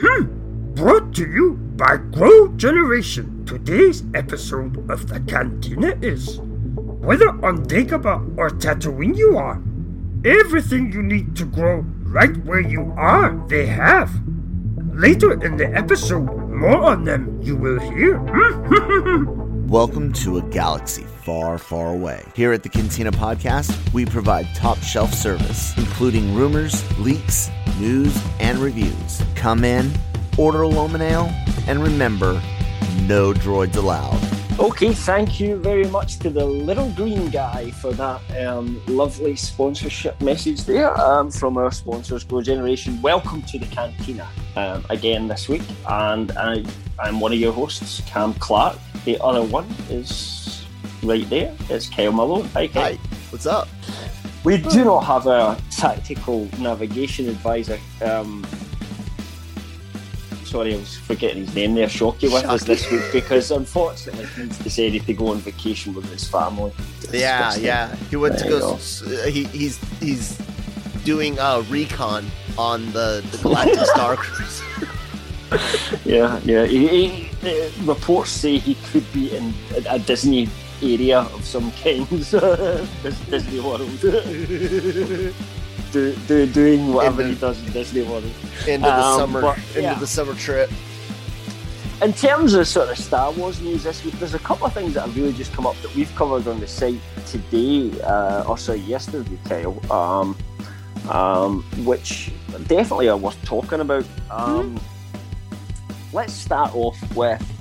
Hmm. Brought to you by Grow Generation. Today's episode of the Cantina is whether on Dagobah or Tatooine you are, everything you need to grow right where you are, they have. Later in the episode, more on them you will hear. Welcome to a galaxy far, far away. Here at the Cantina Podcast, we provide top shelf service, including rumors, leaks, news, and reviews. Come in, order a Lomin Ale, and remember, no droids allowed. Okay, thank you very much to the little green guy for that um, lovely sponsorship message there um, from our sponsors, Grow Generation. Welcome to the Cantina um, again this week, and I, I'm one of your hosts, Cam Clark. The other one is right there. It's Kyle Malone. Hi, Kyle. Hi, what's up? We do not have a tactical navigation advisor. Um, sorry, I was forgetting his name there. Shockey with us this week because unfortunately he needs decided to go on vacation with his family. Yeah, yeah. He went to go. Uh, he, he's he's doing a recon on the, the Galactic Star Cruiser. yeah, yeah. He, he, reports say he could be in a Disney area of some kind, Disney World. do, do, doing whatever the, he does in Disney World. Into the um, summer, but, yeah. into the summer trip. In terms of sort of Star Wars news this week, there's a couple of things that have really just come up that we've covered on the site today, uh, or sorry, yesterday, Kyle, um, um, which definitely are worth talking about. Um, mm-hmm. Let's start off with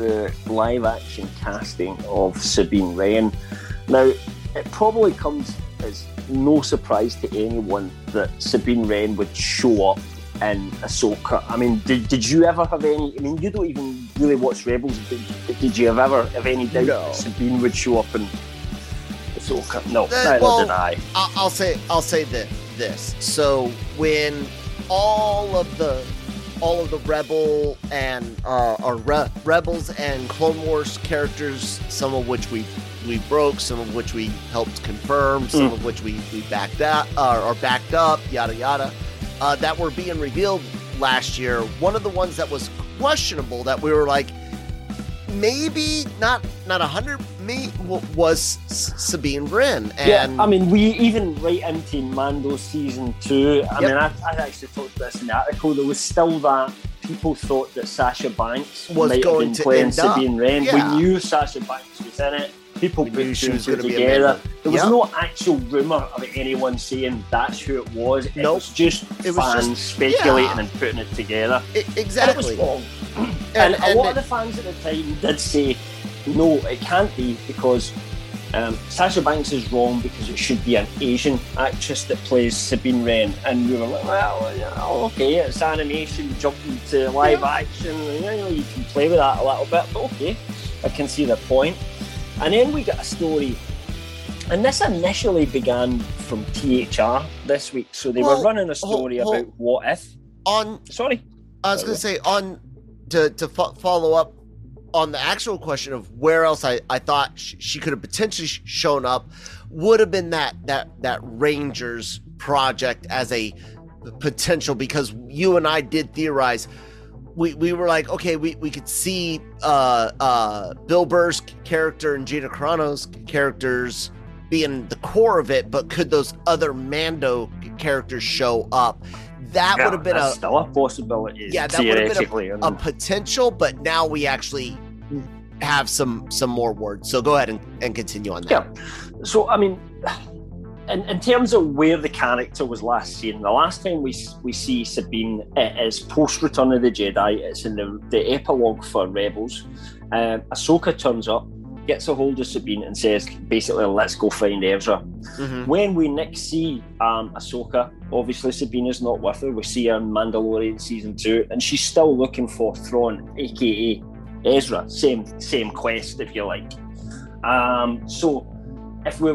the live action casting of Sabine Wren. Now, it probably comes as no surprise to anyone that Sabine Wren would show up in Ahsoka. I mean, did, did you ever have any? I mean, you don't even really watch Rebels. Did, did you ever have any doubt no. that Sabine would show up in Ahsoka? No, uh, neither well, did I. I'll say I'll say this. This so when all of the all of the rebel and uh, or re- rebels and Clone Wars characters, some of which we we broke, some of which we helped confirm, some mm. of which we, we backed up uh, or backed up, yada yada, uh, that were being revealed last year. One of the ones that was questionable that we were like, maybe not not a hundred me was Sabine Wren. And yeah, I mean, we even right into Mando season two. I yep. mean, I, I actually talked about this in the article. There was still that people thought that Sasha Banks was might going have been to playing Sabine Wren. Yeah. We knew Sasha Banks was in it people we put two and two together. There was yep. no actual rumor of anyone saying that's who it was. It nope. was just it was fans just, speculating yeah. and putting it together. It, exactly. And, a lot of the fans at the time did say, no, it can't be because um, Sasha Banks is wrong because it should be an Asian actress that plays Sabine Wren. And we were like, well, yeah, okay, it's animation, jumping to live yeah. action. You know, you can play with that a little bit, but okay, I can see the point. And then we got a story, and this initially began from THR this week. So they well, were running a story about what if. On sorry, I was going to say on to to fo- follow up on the actual question of where else I, I thought sh- she could have potentially sh- shown up would have been that that that Rangers project as a potential because you and I did theorize we, we were like, okay, we, we could see uh, uh, Bill Burr's character and Gina Carano's characters being the core of it, but could those other Mando characters show up? That yeah, would have been a still a possibility. Yeah, that would have been a, a, potential, but now we actually have some some more words. So go ahead and, and continue on that. Yeah. So I mean in, in terms of where the character was last seen, the last time we we see Sabine is post Return of the Jedi. It's in the, the epilogue for Rebels. Um, Ahsoka turns up, gets a hold of Sabine and says, basically, let's go find Ezra. Mhm. When we next see um, Ahsoka, obviously Sabina's not with her. We see her in Mandalorian season two, and she's still looking for Thrawn, aka Ezra. Same same quest, if you like. Um, so if we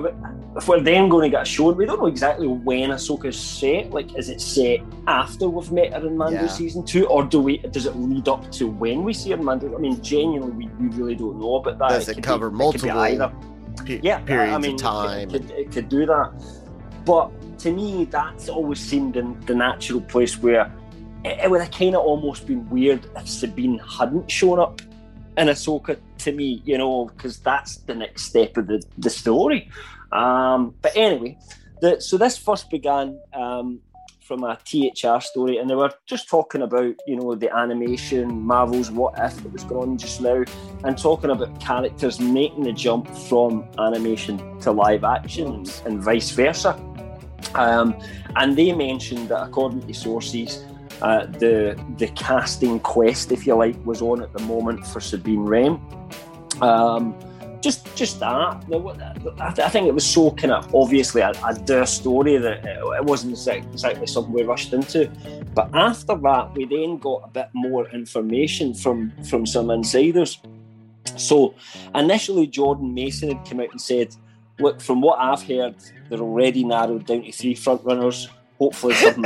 if we're then going to get shown, we don't know exactly when Ahsoka's set. Like, is it set after we've met her in Mando Yeah. season two, or do we? Does it lead up to when we see her in Mando? I mean, genuinely, we, we really don't know about that. Does it could cover be, multiple either Pe- yeah, periods I mean, of time. It, could, it could do that, but to me, that's always seemed in the natural place where it, it would have kind of almost been weird if Sabine hadn't shown up in Ahsoka. To me, you know, because that's the next step of the the story. Um, but anyway, the, so this first began. Um, from a THR story, and they were just talking about, you know, the animation, Marvel's What If that was going on just now, and talking about characters making the jump from animation to live action and vice versa. Um, and they mentioned that according to sources, uh, the the casting quest, if you like, was on at the moment for Sabine Wren. Um, just just that. I think it was so kind of obviously a, a their story that it wasn't exactly something we rushed into. But after that, we then got a bit more information from from some insiders. So initially, Jordan Maison had come out and said, "Look, from what I've heard, they're already narrowed down to three front runners. Hopefully, something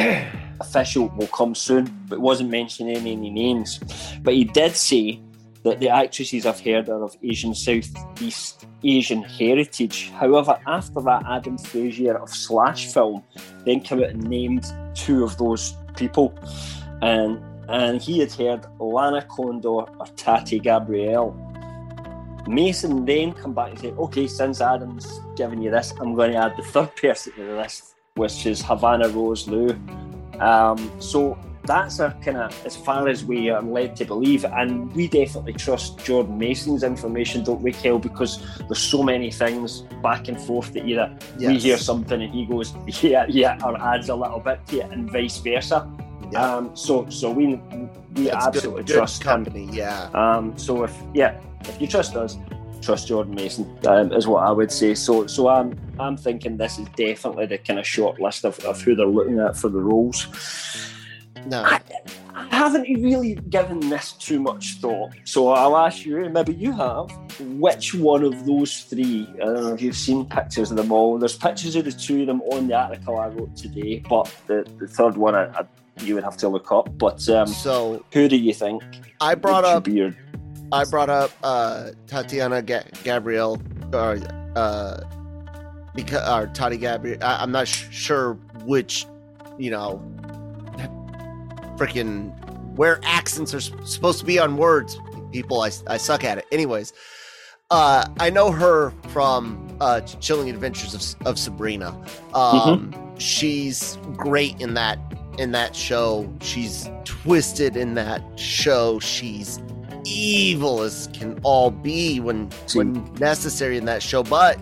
official will come soon." But it wasn't mentioning any, any names. But he did say that the actresses I've heard are of Asian Southeast Asian heritage. However, after that, Adam Frazier of Slash Film then came out and named two of those people, and and he had heard Lana Condor or Tati Gabrielle. Maison then come back and said, "Okay, since Adam's given you this, I'm going to add the third person to the list, which is Havana Rose Liu." Um, so that's a kind of as far as we are led to believe, and we definitely trust Jordan Maison's information, don't we, Kel? Because there's so many things back and forth that either we hear something and he goes, "Yeah, yeah," or adds a little bit to it, and vice versa. Yeah. Um, so, so we we absolutely good, good trust him. Yeah. Um, so if yeah, if you trust us, trust Jordan Mason um, is what I would say. So so I'm I'm thinking this is definitely the kind of short list of, of who they're looking at for the roles. No. I, I haven't really given this too much thought, so I'll ask you, and maybe you have. Which one of those three? I don't know if you've seen pictures of them all. There's pictures of the two of them on the article I wrote today, but the, the third one I, I, you would have to look up. But um, So who do you think? I brought up your I brought up uh, Tatiana Ga- Gabrielle or uh, because or Tati Gabrielle. I, I'm not sh- sure which, you know, freaking where accents are supposed to be on words. People, I, I suck at it. Anyways, uh, I know her from uh, Chilling Adventures of, of Sabrina. Um, She's great in that in that show. She's twisted in that show. She's evil as can all be when when necessary in that show but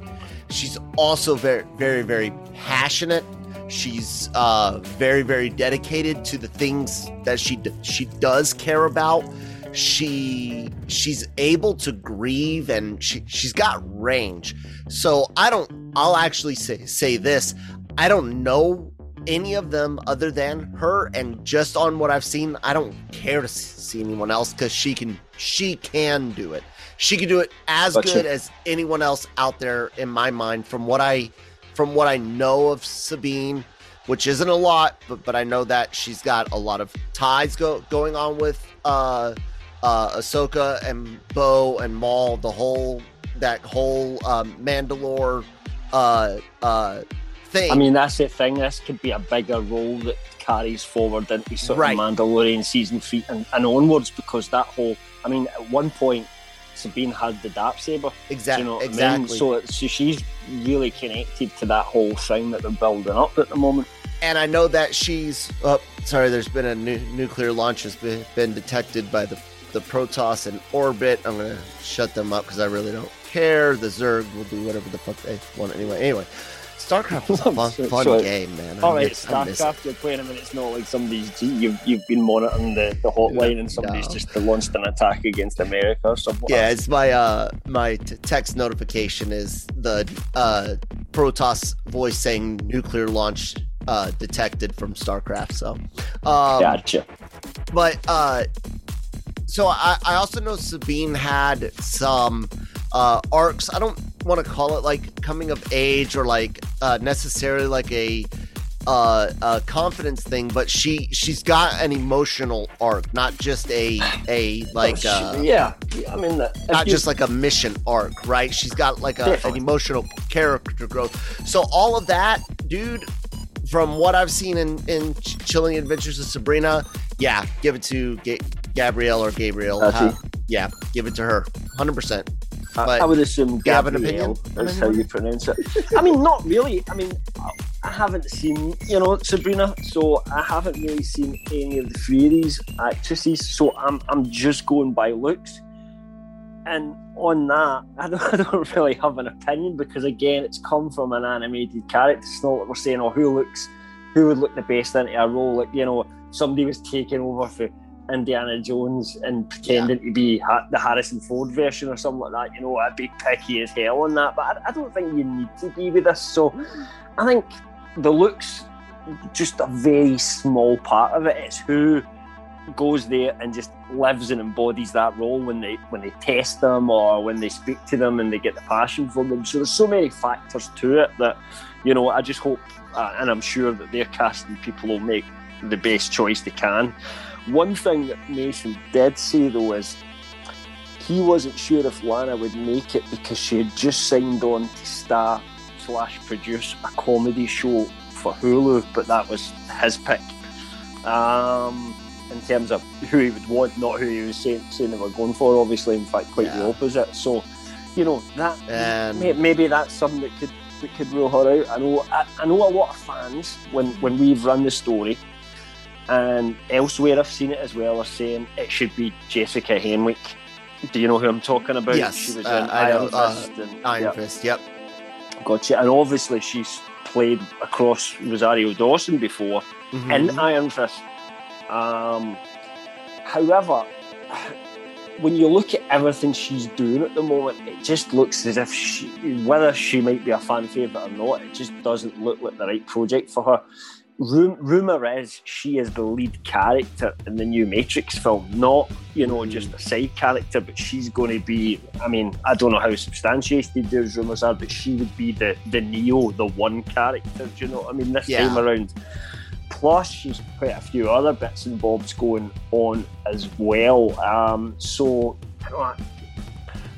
she's also very very very passionate she's uh very very dedicated to the things that she d- she does care about. She she's able to grieve and she she's got range. So i don't i'll actually say say this. I don't know any of them other than her and just on what i've seen i don't care to see anyone else because she can she can do it. She can do it as Gotcha. good as anyone else out there in my mind from what i from what i know of sabine which isn't a lot but but i know that she's got a lot of ties go, going on with uh uh ahsoka and bo and maul the whole that whole um mandalore uh uh thing I mean, that's the thing. This could be a bigger role that carries forward into sort Right. of Mandalorian season three and, and onwards because that whole. I mean, at one point, Sabine had the dark saber. exactly you know what I mean? exactly So, so she's really connected to that whole thing that they're building up at the moment. and I know that she's. Oh, sorry. There's been a nu- nuclear launch has been, been detected by the the Protoss in orbit. I'm gonna shut them up because I really don't care. The Zerg will do whatever the fuck they want anyway. Anyway, StarCraft was a fun, So- fun so- game, man. I All right, miss- I miss. StarCraft, you're playing them and it's not like somebody's gee, you've you've been monitoring the, the hotline and somebody's No. just launched an attack against America or something. Yeah, it's my uh my t- text notification is the uh Protoss voice saying nuclear launch uh detected from StarCraft. So, um, gotcha. but uh so I, I also know sabine had some uh arcs i don't want to call it like coming of age or like uh necessarily like a uh, a confidence thing but she she's got an emotional arc not just a a like Oh, uh she- yeah, yeah, I mean, that, if not you- just like a mission arc, right? She's got like a, an emotional character growth. So all of that, dude, from what I've seen in in Ch- Chilling Adventures of Sabrina, yeah, give it to Ga- Gabrielle or Gabriel. Uh, yeah, give it to her, hundred percent. I- would assume Gabrielle is how you pronounce it. I mean, not really. I mean, I- haven't seen, you know, Sabrina, so I haven't really seen any of the three of these actresses. So I'm, I'm just going by looks. And on that, I don't, I don't really have an opinion because again, it's come from an animated character. It's not like we're saying, oh, who looks, who would look the best into a role? Like you know, somebody was taking over for Indiana Jones and pretending to be ha- the Harrison Ford version or something like that. You know, I'd be picky as hell on that. But I, I don't think you need to be with this. So I think the looks just a very small part of it. It's who goes there and just lives and embodies that role when they when they test them or when they speak to them and they get the passion for them. So there's so many factors to it that you know. I just hope, uh, and I'm sure that their casting people will make the best choice they can. One thing that Maison did say though is he wasn't sure if Lana would make it because she had just signed on to star slash produce a comedy show for Hulu, but that was his pick. Um, in terms of who he would want, not who he was saying, saying they were going for. Obviously, in fact, quite the opposite. So, you know that may- maybe that's something that could that could rule her out. I know I, I know a lot of fans when when we've run the story and elsewhere I've seen it as well are saying it should be Jessica Henwick. Do you know who I'm talking about? Yes, she was uh, in Iron uh, Fist. and, Iron yeah, Fist. Yep. gotcha. And obviously she's played across Rosario Dawson before Mhm. in Iron Fist. Um, however, when you look at everything she's doing at the moment, it just looks as if she, whether she might be a fan favourite or not, it just doesn't look like the right project for her. Rum- rumor is she is the lead character in the new Matrix film, not you know just a side character, but she's going to be. I mean, I don't know how substantiated those rumors are, but she would be the the Neo, the one character. Do you know what I mean? This Yeah. time around. Plus, she's quite a few other bits and bobs going on as well. Um, so, you know,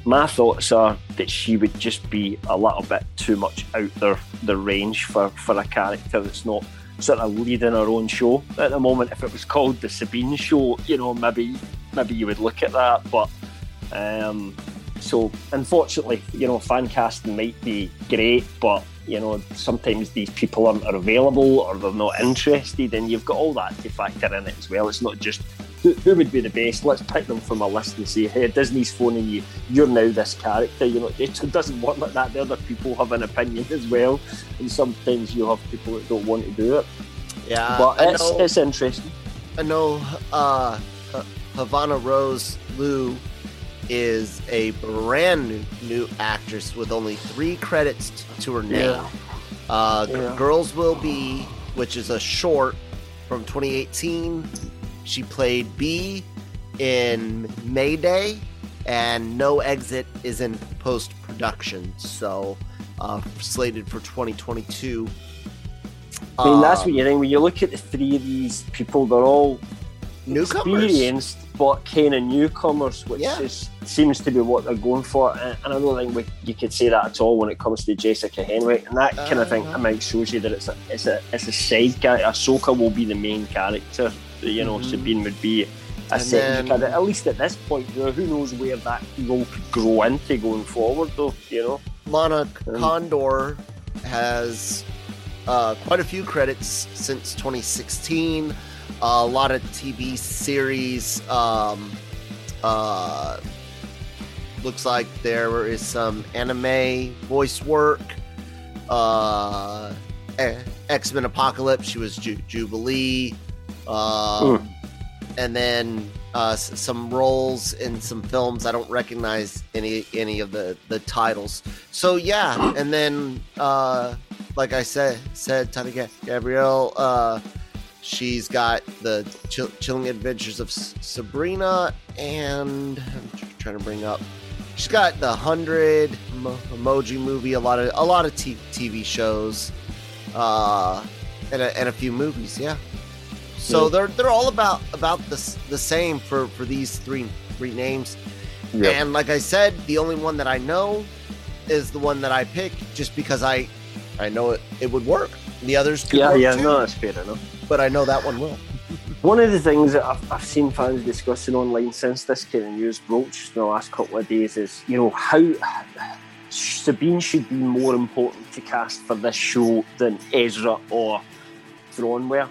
my thoughts are that she would just be a little bit too much out there the range for, for a character that's not sort of leading her own show at the moment. If it was called the Sabine Show, you know, maybe maybe you would look at that. But um, so unfortunately, you know, fan casting might be great, but you know, sometimes these people aren't available or they're not interested, and you've got all that to factor in it as well. It's not just who, who would be the best. Let's pick them from a list and say, hey, Disney's phoning you. You're now this character. You know, it doesn't work like that. The other people have an opinion as well, and sometimes you have people that don't want to do it. Yeah. but I it's, know- it's interesting. I know uh, Havana Rose Liu is a brand new, new actress with only three credits t- to her name. Yeah. Uh, Yeah. Girls Will Be, which is a short from 2018. She played B in Mayday, and No Exit is in post production, so uh, slated for 2022. I mean, that's Um, what you think. When you look at the three of these people, they're all Newcomers. experienced, but kind of newcomers, which Yeah. is, seems to be what they're going for. And, and I don't think we, you could say that at all when it comes to Jessica Henwick. And that kind of thing, Uh-huh. I might shows you that it's a it's a it's a side character. Ahsoka will be the main character. You know, Mhm. Sabine would be a And secondary then- character. At least at this point, you know, who knows where that role could grow into going forward, though. You know. Lana Um, Condor has uh, quite a few credits since 2016. A lot of TV series. Um, uh, looks like there is some anime voice work. uh, X Men Apocalypse. She was Ju- Jubilee, um, and then uh, s- some roles in some films. I don't recognize any any of the the titles. So yeah, and then uh, like I said said Tony Ga- Gabrielle. Uh, she's got the Chill- Chilling Adventures of S- Sabrina, and I'm trying to bring up. She's got the hundred Mo- emoji movie, a lot of a lot of t- TV shows, uh, and a, and a few movies. Yeah. So Yeah. they're they're all about about the the same for for these three three names. Yeah. And like I said, the only one that I know is the one that I pick, just because I I know it it would work. The others could Yeah, yeah, too, no, that's fair enough. But I know that one will. One of the things that I've, I've seen fans discussing online since this kind of news broached in the last couple of days is, you know, how Sabine should be more important to cast for this show than Ezra or Thrawn were.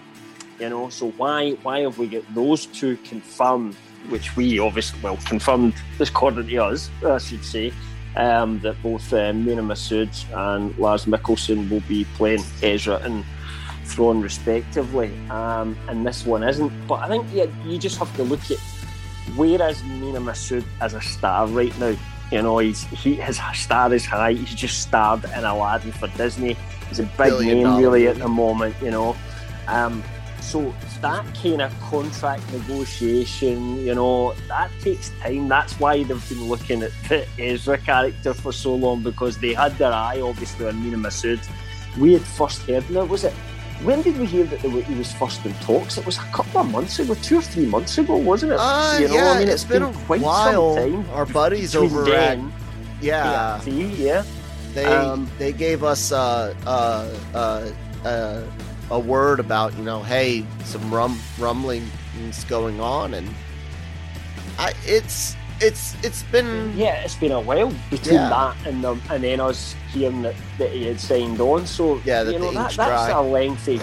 You know, so why why have we got those two confirmed, which we obviously well confirmed this according to us, I should say, um, that both uh, Mena Massoud and Lars Mikkelsen will be playing Ezra and Thrawn respectively, um, and this one isn't. But I think yeah, you just have to look at where is Mena Massoud as a star right now. You know, he's he his star is high. He's just starred in Aladdin for Disney. He's a big Billion name really at the moment. You know, um, so that kind of contract negotiation, you know, that takes time. That's why they've been looking at the Ezra character for so long because they had their eye obviously on Mena Massoud. We had first heard now, was it? When did we hear that were, he was first in talks? It was a couple of months ago, two or three months ago, wasn't it? Uh, You know, yeah, I mean, it's been, a quite while. some time. Our buddies over at yeah, yeah. they um, they gave us uh, uh, uh, uh, a word about you know, hey, some rum rumblings going on, and I it's it's it's been Yeah, it's been a while between Yeah. that and the, and then us hearing that, that he had signed on. So Yeah, you know that, that's dry. a lengthy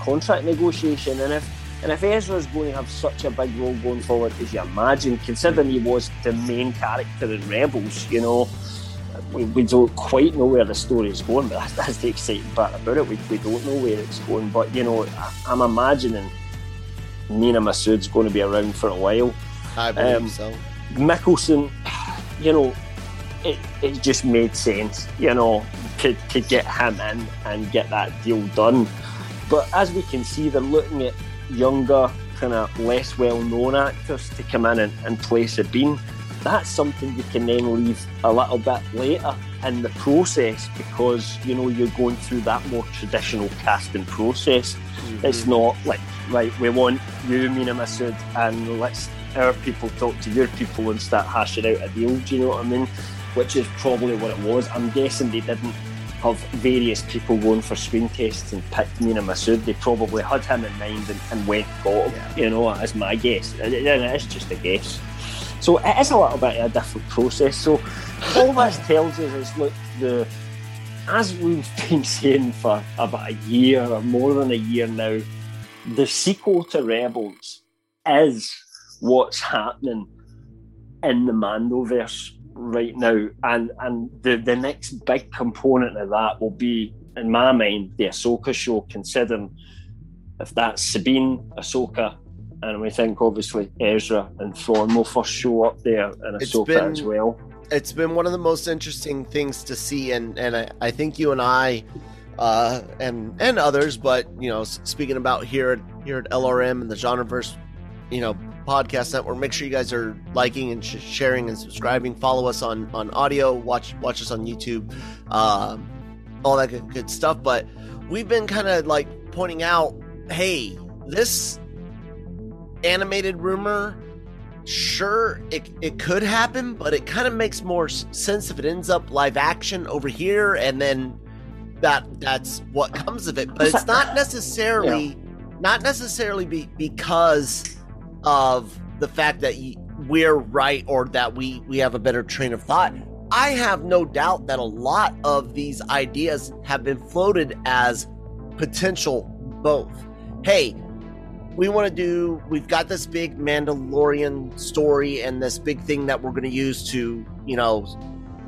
contract negotiation, and if and if Ezra's going to have such a big role going forward as you imagine, considering he was the main character in Rebels, you know. We, we don't quite know where the story is going, but that's, that's the exciting part about it. We, we don't know where it's going, but you know, I, I'm imagining Nina Massoud's going to be around for a while. I believe um, so. Mikkelsen, you know, it, it just made sense, you know, to, to get him in and get that deal done. But as we can see, they're looking at younger, kind of less well known actors to come in and, and play Sabine. That's something you can then leave a little bit later in the process because, you know, you're going through that more traditional casting process. It's mm-hmm. not like, right, we want you, Mena Massoud, and let's our people talk to your people and start hashing out a deal. Do you know what I mean? Which is probably what it was. I'm guessing they didn't have various people going for screen tests and picked Mena Massoud. They probably had him in mind and, and went got him. You know, that's my guess. And it- and it's just a guess. So it is a little bit of a different process. So all this tells us is look the as we've been saying for about a year or more than a year now, the sequel to Rebels is what's happening in the Mandoverse right now, and and the the next big component of that will be, in my mind, the Ahsoka show. Considering if that's Sabine, Ahsoka, and we think obviously Ezra and Thrawn will first show up there, It's Ahsoka been- as well. it's been one of the most interesting things to see and and I, I think you and I uh and and others but you know speaking about here at here at LRM and the Genreverse you know podcast network. Make sure you guys are liking and sh- sharing and subscribing. Follow us on on audio. Watch watch us on YouTube um all that good, good stuff. But we've been kind of like pointing out hey this animated rumor sure it, it could happen but it kind of makes more sense if it ends up live action over here and then that that's what comes of it. But it's not necessarily not necessarily be, because of the fact that we're right or that we we have a better train of thought i have no doubt that a lot of these ideas have been floated as potential both hey we want to do we've got this big mandalorian story and this big thing that we're going to use to you know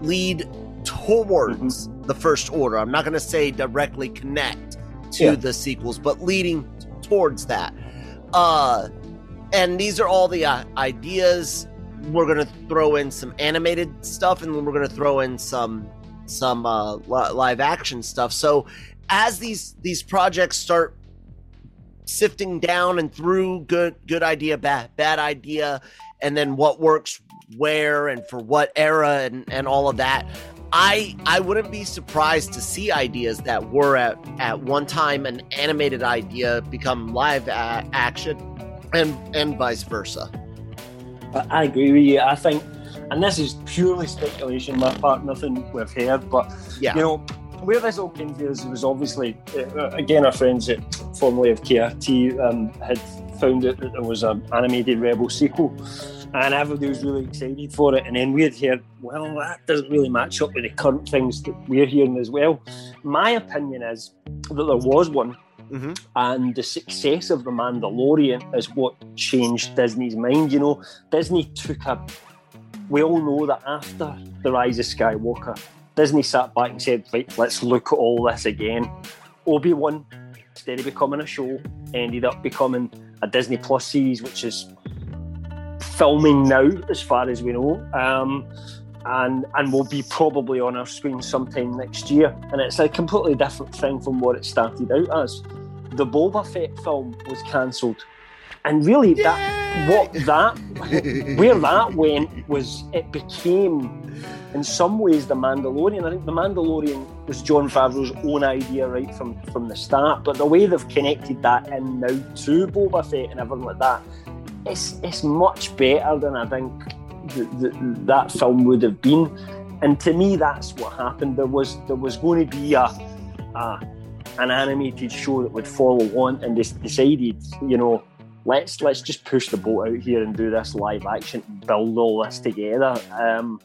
lead towards the first order. I'm not going to say directly connect to Yeah. the sequels, but leading towards that. Uh, and these are all the uh, ideas. We're to throw in some animated stuff, and then we're to throw in some some uh, li- live action stuff. So as these these projects start sifting down and through good good idea bad bad idea and then what works where and for what era and and all of that i i wouldn't be surprised to see ideas that were at at one time an animated idea become live a- action and and vice versa I- I agree with you. I think, and this is purely speculation my part, nothing we've heard, but yeah you know, where this all came to is it was obviously, uh, again, our friends at formerly of KRT um, had found out that there was an animated Rebel sequel, and everybody was really excited for it. And then we had heard, well, that doesn't really match up with the current things that we're hearing as well. My opinion is that there was one, Mhm. and the success of The Mandalorian is what changed Disney's mind. You know, Disney took a. We all know that after The Rise of Skywalker, Disney sat back and said, right, let's look at all this again. Obi Wan, instead of becoming a show, ended up becoming a Disney Plus series, which is filming now, as far as we know. Um, and and will be probably on our screen sometime next year. And it's a completely different thing from what it started out as. The Boba Fett film was cancelled, and really that what that where that went was it became in some ways the Mandalorian. I think the Mandalorian was Jon Favreau's own idea right from from the start, but the way they've connected that in now to Boba Fett and everything like that, it's it's much better than I think th- th- that film would have been. And to me, that's what happened. There was there was going to be a, a an animated show that would follow on, and they decided, you know, let's let's just push the boat out here and do this live action, build all this together. Um,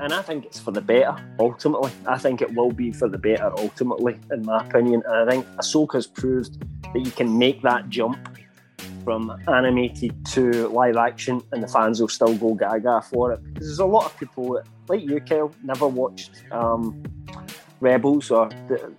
and I think it's for the better ultimately. I think it will be for the better ultimately, in my opinion. And I think Ahsoka's proved that you can make that jump from animated to live action, and the fans will still go gaga for it. Because there's a lot of people like you, Kyle, never watched um, Rebels or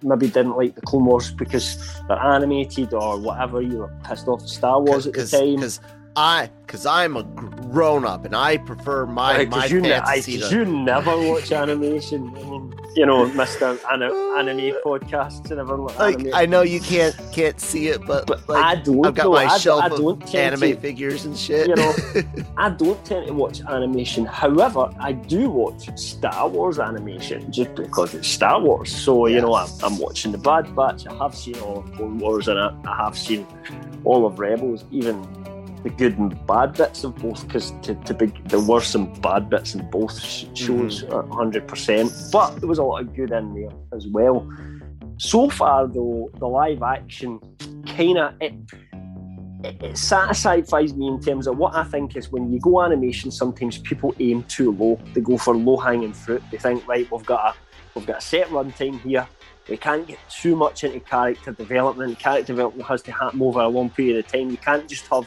maybe didn't like the Clone Wars because they're animated or whatever. You were pissed off at Star Wars at the time. because I because I'm a grown up and I prefer my Right, my 'cause you, ne- I, to- you never watch animation. I mean, you know, Mr. An- anime podcasts and everything like, like anime. I know you can't can't see it, but, But like I don't I've got my I, shelf I of don't tend anime to, figures and shit. you know, I don't tend to watch animation. However, I do watch Star Wars animation just because it's Star Wars. So, you know, I'm, I'm watching The Bad Batch. I have seen all of Clone Wars and I, I have seen all of Rebels, even the good and bad bits of both, because to, to be, there were some bad bits in both sh- shows, uh, 100%. But there was a lot of good in there as well. So far, though, the live action kind of it, it, it satisfies me in terms of what I think is when you go animation, sometimes people aim too low. They go for low hanging fruit. They think, right, we've got a we've got a set runtime here. We can't get too much into character development. Character development has to happen over a long period of time. You can't just have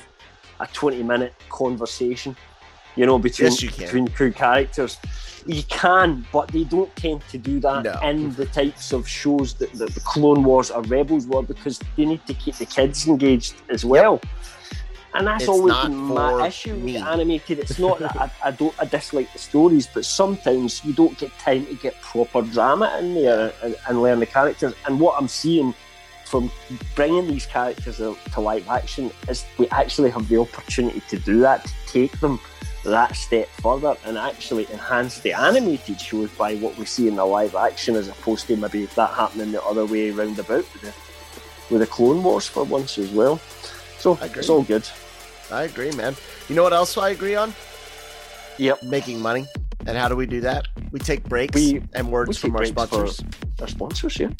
a 20 minute conversation, you know, between, Yes, you between two characters. You can, but they don't tend to do that No. in the types of shows that, that the Clone Wars or Rebels were because they need to keep the kids engaged as well. And that's It's always been my issue me. with animated. It's not that I, I don't I dislike the stories, but sometimes you don't get time to get proper drama in there and, and learn the characters. And what I'm seeing from bringing these characters to live action is we actually have the opportunity to do that, to take them that step further and actually enhance the animated shows by what we see in the live action as opposed to maybe that happening the other way round about with the, with the Clone Wars for once as well. So it's all good. I agree, man. You know what else I agree on? Yep. Making money. And how do we do that? We take breaks We- and words from our sponsors. Our sponsors, yeah.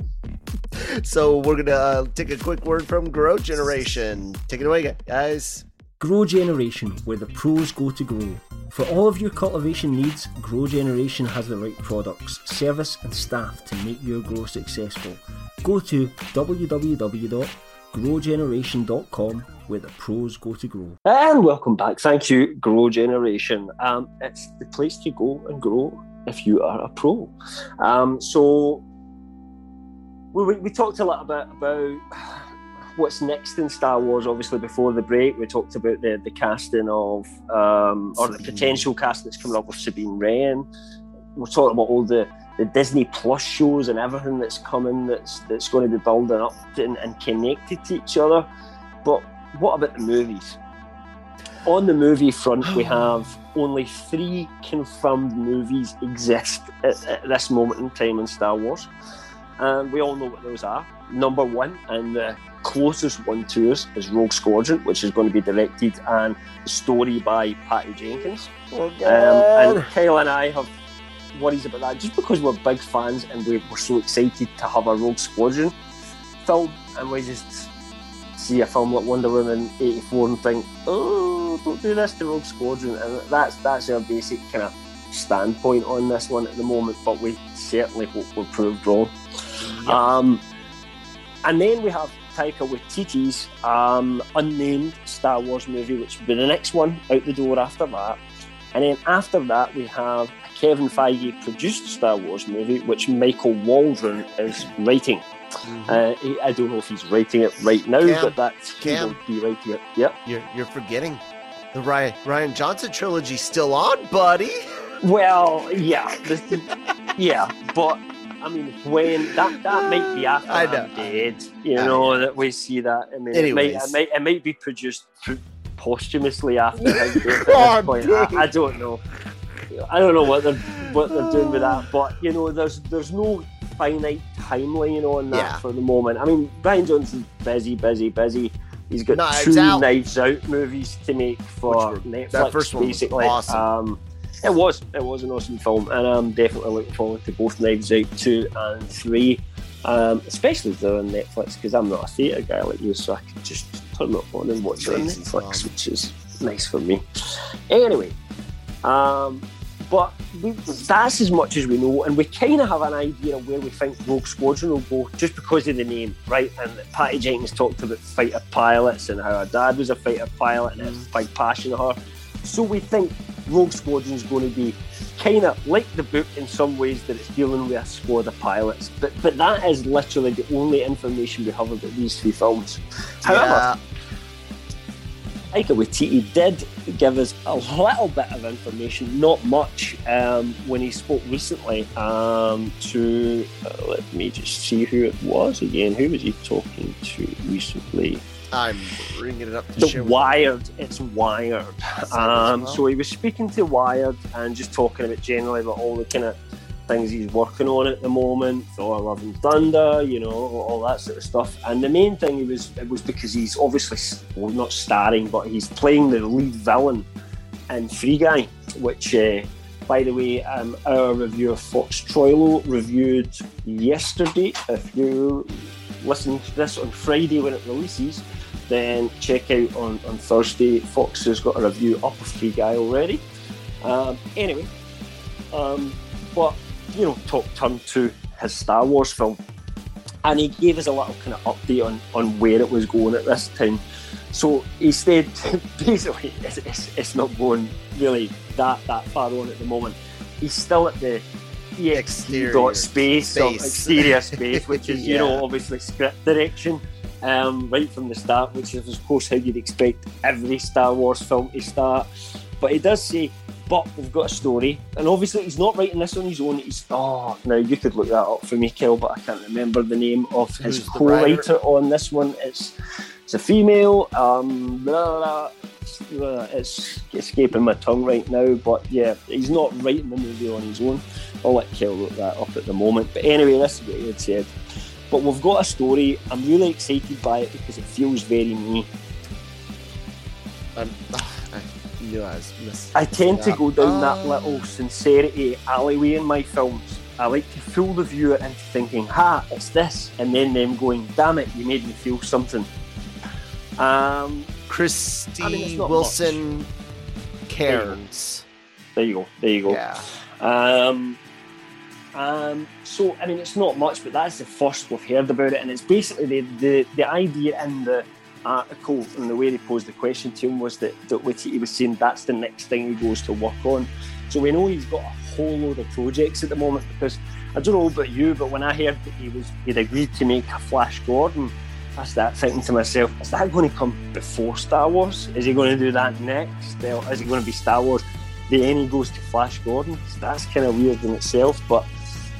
So we're gonna uh, take a quick word from Grow Generation. Take it away, guys. Grow Generation, where the pros go to grow. For all of your cultivation needs, Grow Generation has the right products, service, and staff to make your grow successful. Go to www.growgeneration.com, where the pros go to grow. And welcome back. Thank you, Grow Generation. Um, it's the place to go and grow if you are a pro. Um, so we, we, we talked a little bit about what's next in Star Wars. Obviously, before the break, we talked about the, the casting of, um, or the potential cast that's coming up with Sabine Wren. We're talking about all the, the Disney Plus shows and everything that's coming that's that's going to be building up and, and connected to each other. But what about the movies? On the movie front, we have only three confirmed movies exist at, at this moment in time in Star Wars. And we all know what those are. Number one, and the closest one to us, is Rogue Squadron, which is going to be directed and story by Patty Jenkins. Oh, Um, and Kyle and I have worries about that just because we're big fans and we, we're so excited to have a Rogue Squadron film, and we just see a film like Wonder Woman 84 and think, oh, don't do this to Rogue Squadron. And that's, that's our basic kind of standpoint on this one at the moment, but we certainly hope we're proved wrong. Um, and then we have Taika Waititi's um, unnamed Star Wars movie, which will be the next one out the door after that. And then after that, we have a Kevin Feige produced Star Wars movie, which Michael Waldron is writing. Uh, he- I don't know if he's writing it right now, Cam, but that's he Cam. will be writing it. Yep. You're you're forgetting the Rian Rian Johnson trilogy still on, buddy. Well, yeah, this, yeah, but I mean, when that that might be after I I know. am dead, you I know, that we see that. I mean, it might, it might it might be produced posthumously after his death Oh, at this point. I, I don't know. I don't know what they're what they're doing with that, but you know, there's there's no finite timeline on that Yeah. for the moment. I mean, Brian Johnson's busy, busy, busy. He's got two Out. Knives Out movies to make for Netflix. that first one basically. awesome. Um, it was. It was an awesome film, and I'm definitely looking forward to both Knives Out two and three, um, especially if they're on Netflix because I'm not a theatre guy like you, so I can just turn it on and watch it on Netflix, which is nice for me. Anyway, um, but we, that's as much as we know, and we kind of have an idea of where we think Rogue Squadron will go just because of the name, right? And Patty Jenkins talked about fighter pilots and how her dad was a fighter pilot and it's a big passion of her. So we think Rogue Squadron is going to be kind of like the book in some ways that it's dealing with a squad of pilots, but but that is literally the only information we have about these three films. However, Yeah. Taika Waititi did give us a little bit of information, not much, um, when he spoke recently um, to. Uh, let me just see who it was again. Who was he talking to recently? I'm bringing it up to The with Wired. It's Wired. Um, well. so he was speaking to Wired and just talking about generally about all the kind of things he's working on at the moment, Thor: Love and Thunder, you know, all that sort of stuff. And the main thing he was it was because he's obviously well, not starring, but he's playing the lead villain in Free Guy, which. Uh, by the way, um, our reviewer Fox Troilo reviewed yesterday. If you listen to this on Friday when it releases, then check out on, on Thursday. Fox has got a review up of Free Guy already. Um, anyway, um, but you know, talk turn to his Star Wars film, and he gave us a little kind of update on, on where it was going at this time. So he said basically it's, it's, it's not going really that that far on at the moment. He's still at the Exterior dot space, or space. exterior space, which is you know obviously script direction. Um, right from the start, which is of course how you'd expect every Star Wars film to start. But he does say, but we've got a story, and obviously he's not writing this on his own. He's oh, now you could look that up for me, Kel, but I can't remember the name of his Who's co-writer on this one. It's it's a female. Um, blah, blah, blah. it's escaping my tongue right now, but yeah, he's not writing the movie on his own. I'll let Kel look that up at the moment. But anyway, this is what he had said. But we've got a story. I'm really excited by it because it feels very me. I'm, I knew I was missing. I tend to go down that Um, little sincerity alleyway in my films. I like to fool the viewer into thinking, ha, it's this, and then them going, damn it, you made me feel something. Um, Krysty I mean, it's not Wilson Cairns. there you go, there you go. Yeah. Um, um, so, I mean, it's not much, but that's the first we've heard about it, and it's basically the, the, the idea in the article and the way they posed the question to him was that, that Waititi was saying that's the next thing he goes to work on. So we know he's got a whole load of projects at the moment because I don't know about you, but when I heard that he was he'd agreed to make a Flash Gordon, I started thinking to myself, is that going to come before Star Wars? Is he going to do that next? Is it going to be Star Wars? Then he goes to Flash Gordon. So that's kind of weird in itself, but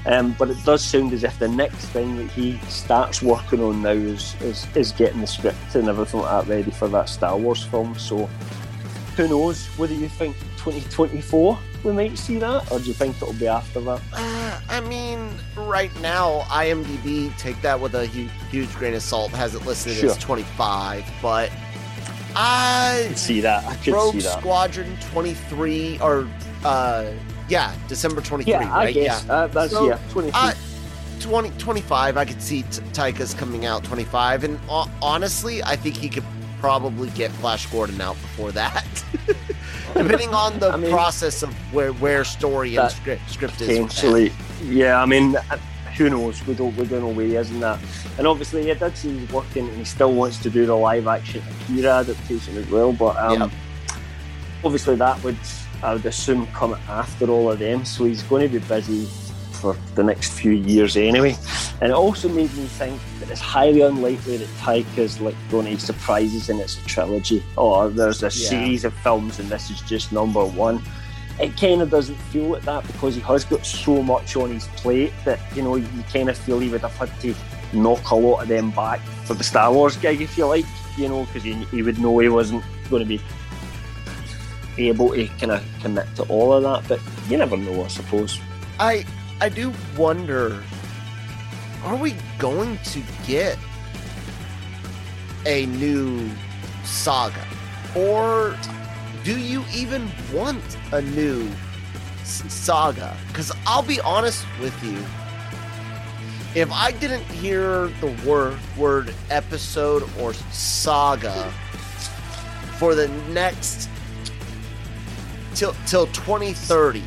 um, but it does sound as if the next thing that he starts working on now is, is, is getting the script and everything like that ready for that Star Wars film. So who knows? Whether you think? 2024 we might see that, or do you think it'll be after that? Uh, I mean, right now, IMDb, take that with a huge, huge grain of salt, has it listed sure. as 25, but I, I see that. I could Rogue see that. Squadron 23, or uh, yeah, December 23, yeah, right? I guess. Yeah, uh, that's so, yeah, 23. Uh, 20, 25, I could see T- Taika's coming out 25, and uh, honestly, I think he could probably get Flash Gordon out before that. Depending on the I mean, process of where where story and script script is. Potentially, yeah. I mean, uh, who knows? We don't we don't know where he is in that. And obviously, did seem he's working, and he still wants to do the live action Akira adaptation as well. But um, yep. obviously, that would I would assume come after all of them. So he's going to be busy for the next few years anyway. And it also made me think that it's highly unlikely that Taika's like going to surprises and it's a trilogy or there's a yeah. series of films and this is just number one. It kind of doesn't feel like that because he has got so much on his plate that you know you kind of feel he would have had to knock a lot of them back for the Star Wars gig if you like, you know, because he, he would know he wasn't going to be able to kind of commit to all of that. But you never know, I suppose. I I do wonder are we going to get a new saga? Or do you even want a new saga? Because I'll be honest with you. If I didn't hear the word, word episode or saga for the next till till 2030,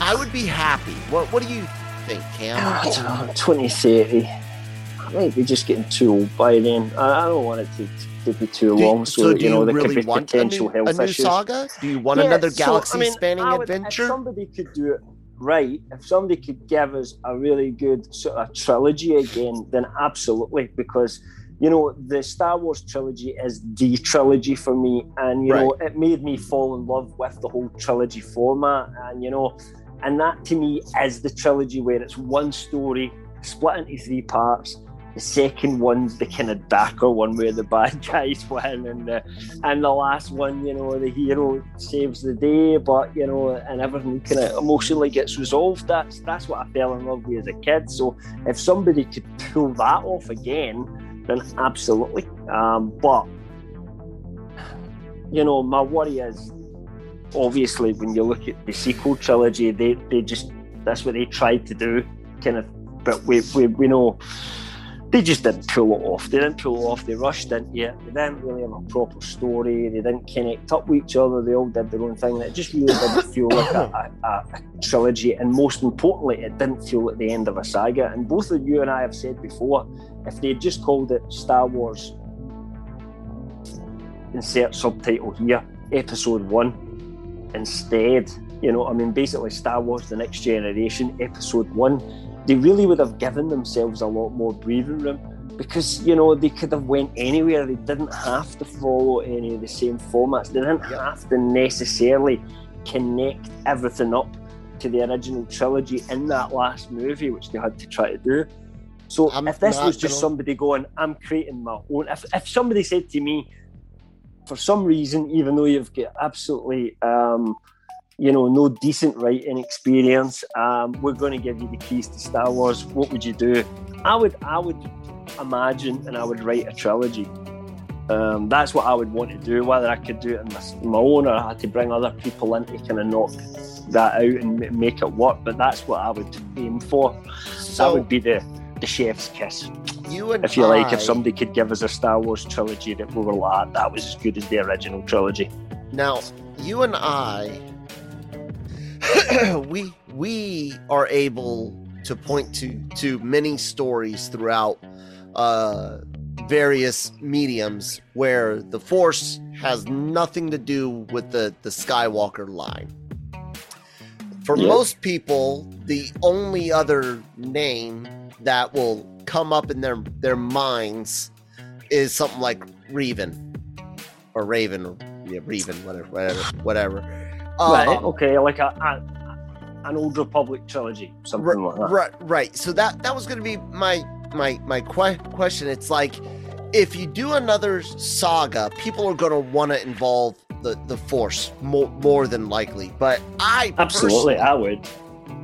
I would be happy. What What do you think, Cam? Ah, I don't know. 2030. I might be just getting too old by then. I, I don't want it to, to be too do, long, so, so you know there really could be potential a new, health a new issues. saga? Do you want yeah, another galaxy-spanning I mean, adventure? If somebody could do it right, if somebody could give us a really good sort of trilogy again, then absolutely, because you know, the Star Wars trilogy is the trilogy for me. And, you right. know, it made me fall in love with the whole trilogy format. And, you know, and that to me is the trilogy where it's one story split into three parts. The second one's the kind of darker one where the bad guys win, and the and the last one, you know, the hero saves the day, but you know, and everything kind of emotionally gets resolved. That's that's what I fell in love with as a kid. So if somebody could pull that off again, then absolutely. Um, but you know, my worry is obviously when you look at the sequel trilogy, they, they just that's what they tried to do, kind of. But we, we, we know they just didn't pull it off. They didn't pull it off. They rushed into it. They didn't really have a proper story. They didn't connect up with each other. They all did their own thing. It just really didn't feel like a, a, a, trilogy. And most importantly, it didn't feel like the end of a saga. And both of you and I have said before, if they had just called it Star Wars, insert subtitle here, Episode One, instead. You know, I mean, basically, Star Wars The Next Generation, Episode 1, they really would have given themselves a lot more breathing room because, you know, they could have went anywhere. They didn't have to follow any of the same formats. They didn't yep. have to necessarily connect everything up to the original trilogy in that last movie, which they had to try to do. So I'm if this was just gonna... somebody going, I'm creating my own, if, if somebody said to me, for some reason, even though you've got absolutely, um, you know, no decent writing experience, um, we're going to give you the keys to Star Wars. What would you do? I would, I would imagine, and I would write a trilogy. Um, that's what I would want to do. Whether I could do it in my, my own or I had to bring other people in to kind of knock that out and make it work. But that's what I would aim for. So, that would be the the chef's kiss. You and if you I, like, if somebody could give us a Star Wars trilogy that we were like, that was as good as the original trilogy. Now, you and I, we we are able to point to to many stories throughout uh, various mediums where the Force has nothing to do with the the Skywalker line For Yeah. most people, the only other name that will come up in their their minds is something like Reven or Raven or yeah, Reven, whatever, whatever, whatever. Uh, right. Okay. Like a, a an old Republic trilogy, something like that. Right, right. So that that was going to be my my my que- question. It's like if you do another saga, people are going to want to involve the the Force more more than likely. But I Absolutely, I would.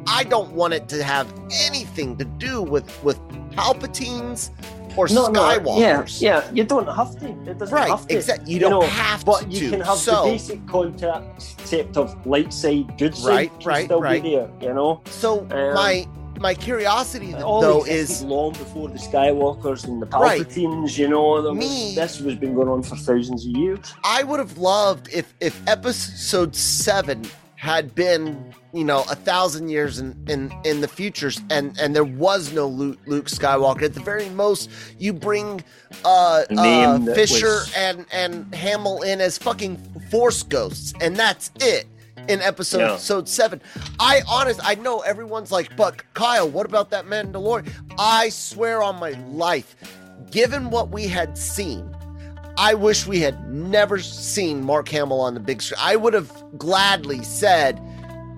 I don't want it to have anything to do with with Palpatines or No, no, yeah, Skywalkers. yeah. You don't have to. It doesn't Right, have to. exactly. You don't know, have but to. you can have so, the basic concept of light side, good side. Right, can right, still right. Be there, you know. so um, my my curiosity though is long before the Skywalkers and the Right. Palpatines. You know, was- Me- this was been going on for thousands of years. I would have loved if if episode seven had been you know a thousand years in in in the futures and and there was no Luke, Luke Skywalker at the very most you bring uh, uh Fisher was- and and Hamill in as fucking Force ghosts and that's it in episode episode seven. I honest I know everyone's like, but Kyle, what about that Mandalorian? I swear on my life, given what we had seen. I wish we had never seen Mark Hamill on the big screen. I would have gladly said,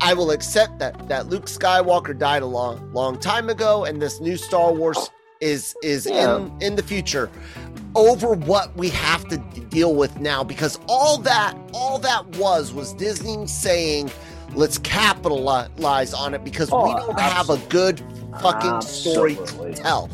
I will accept that that Luke Skywalker died a long, long time ago, and this new Star Wars is is Yeah. in in the future over what we have to deal with now because all that all that was was Disney saying let's capitalize on it because we Oh, don't have a good fucking story to tell.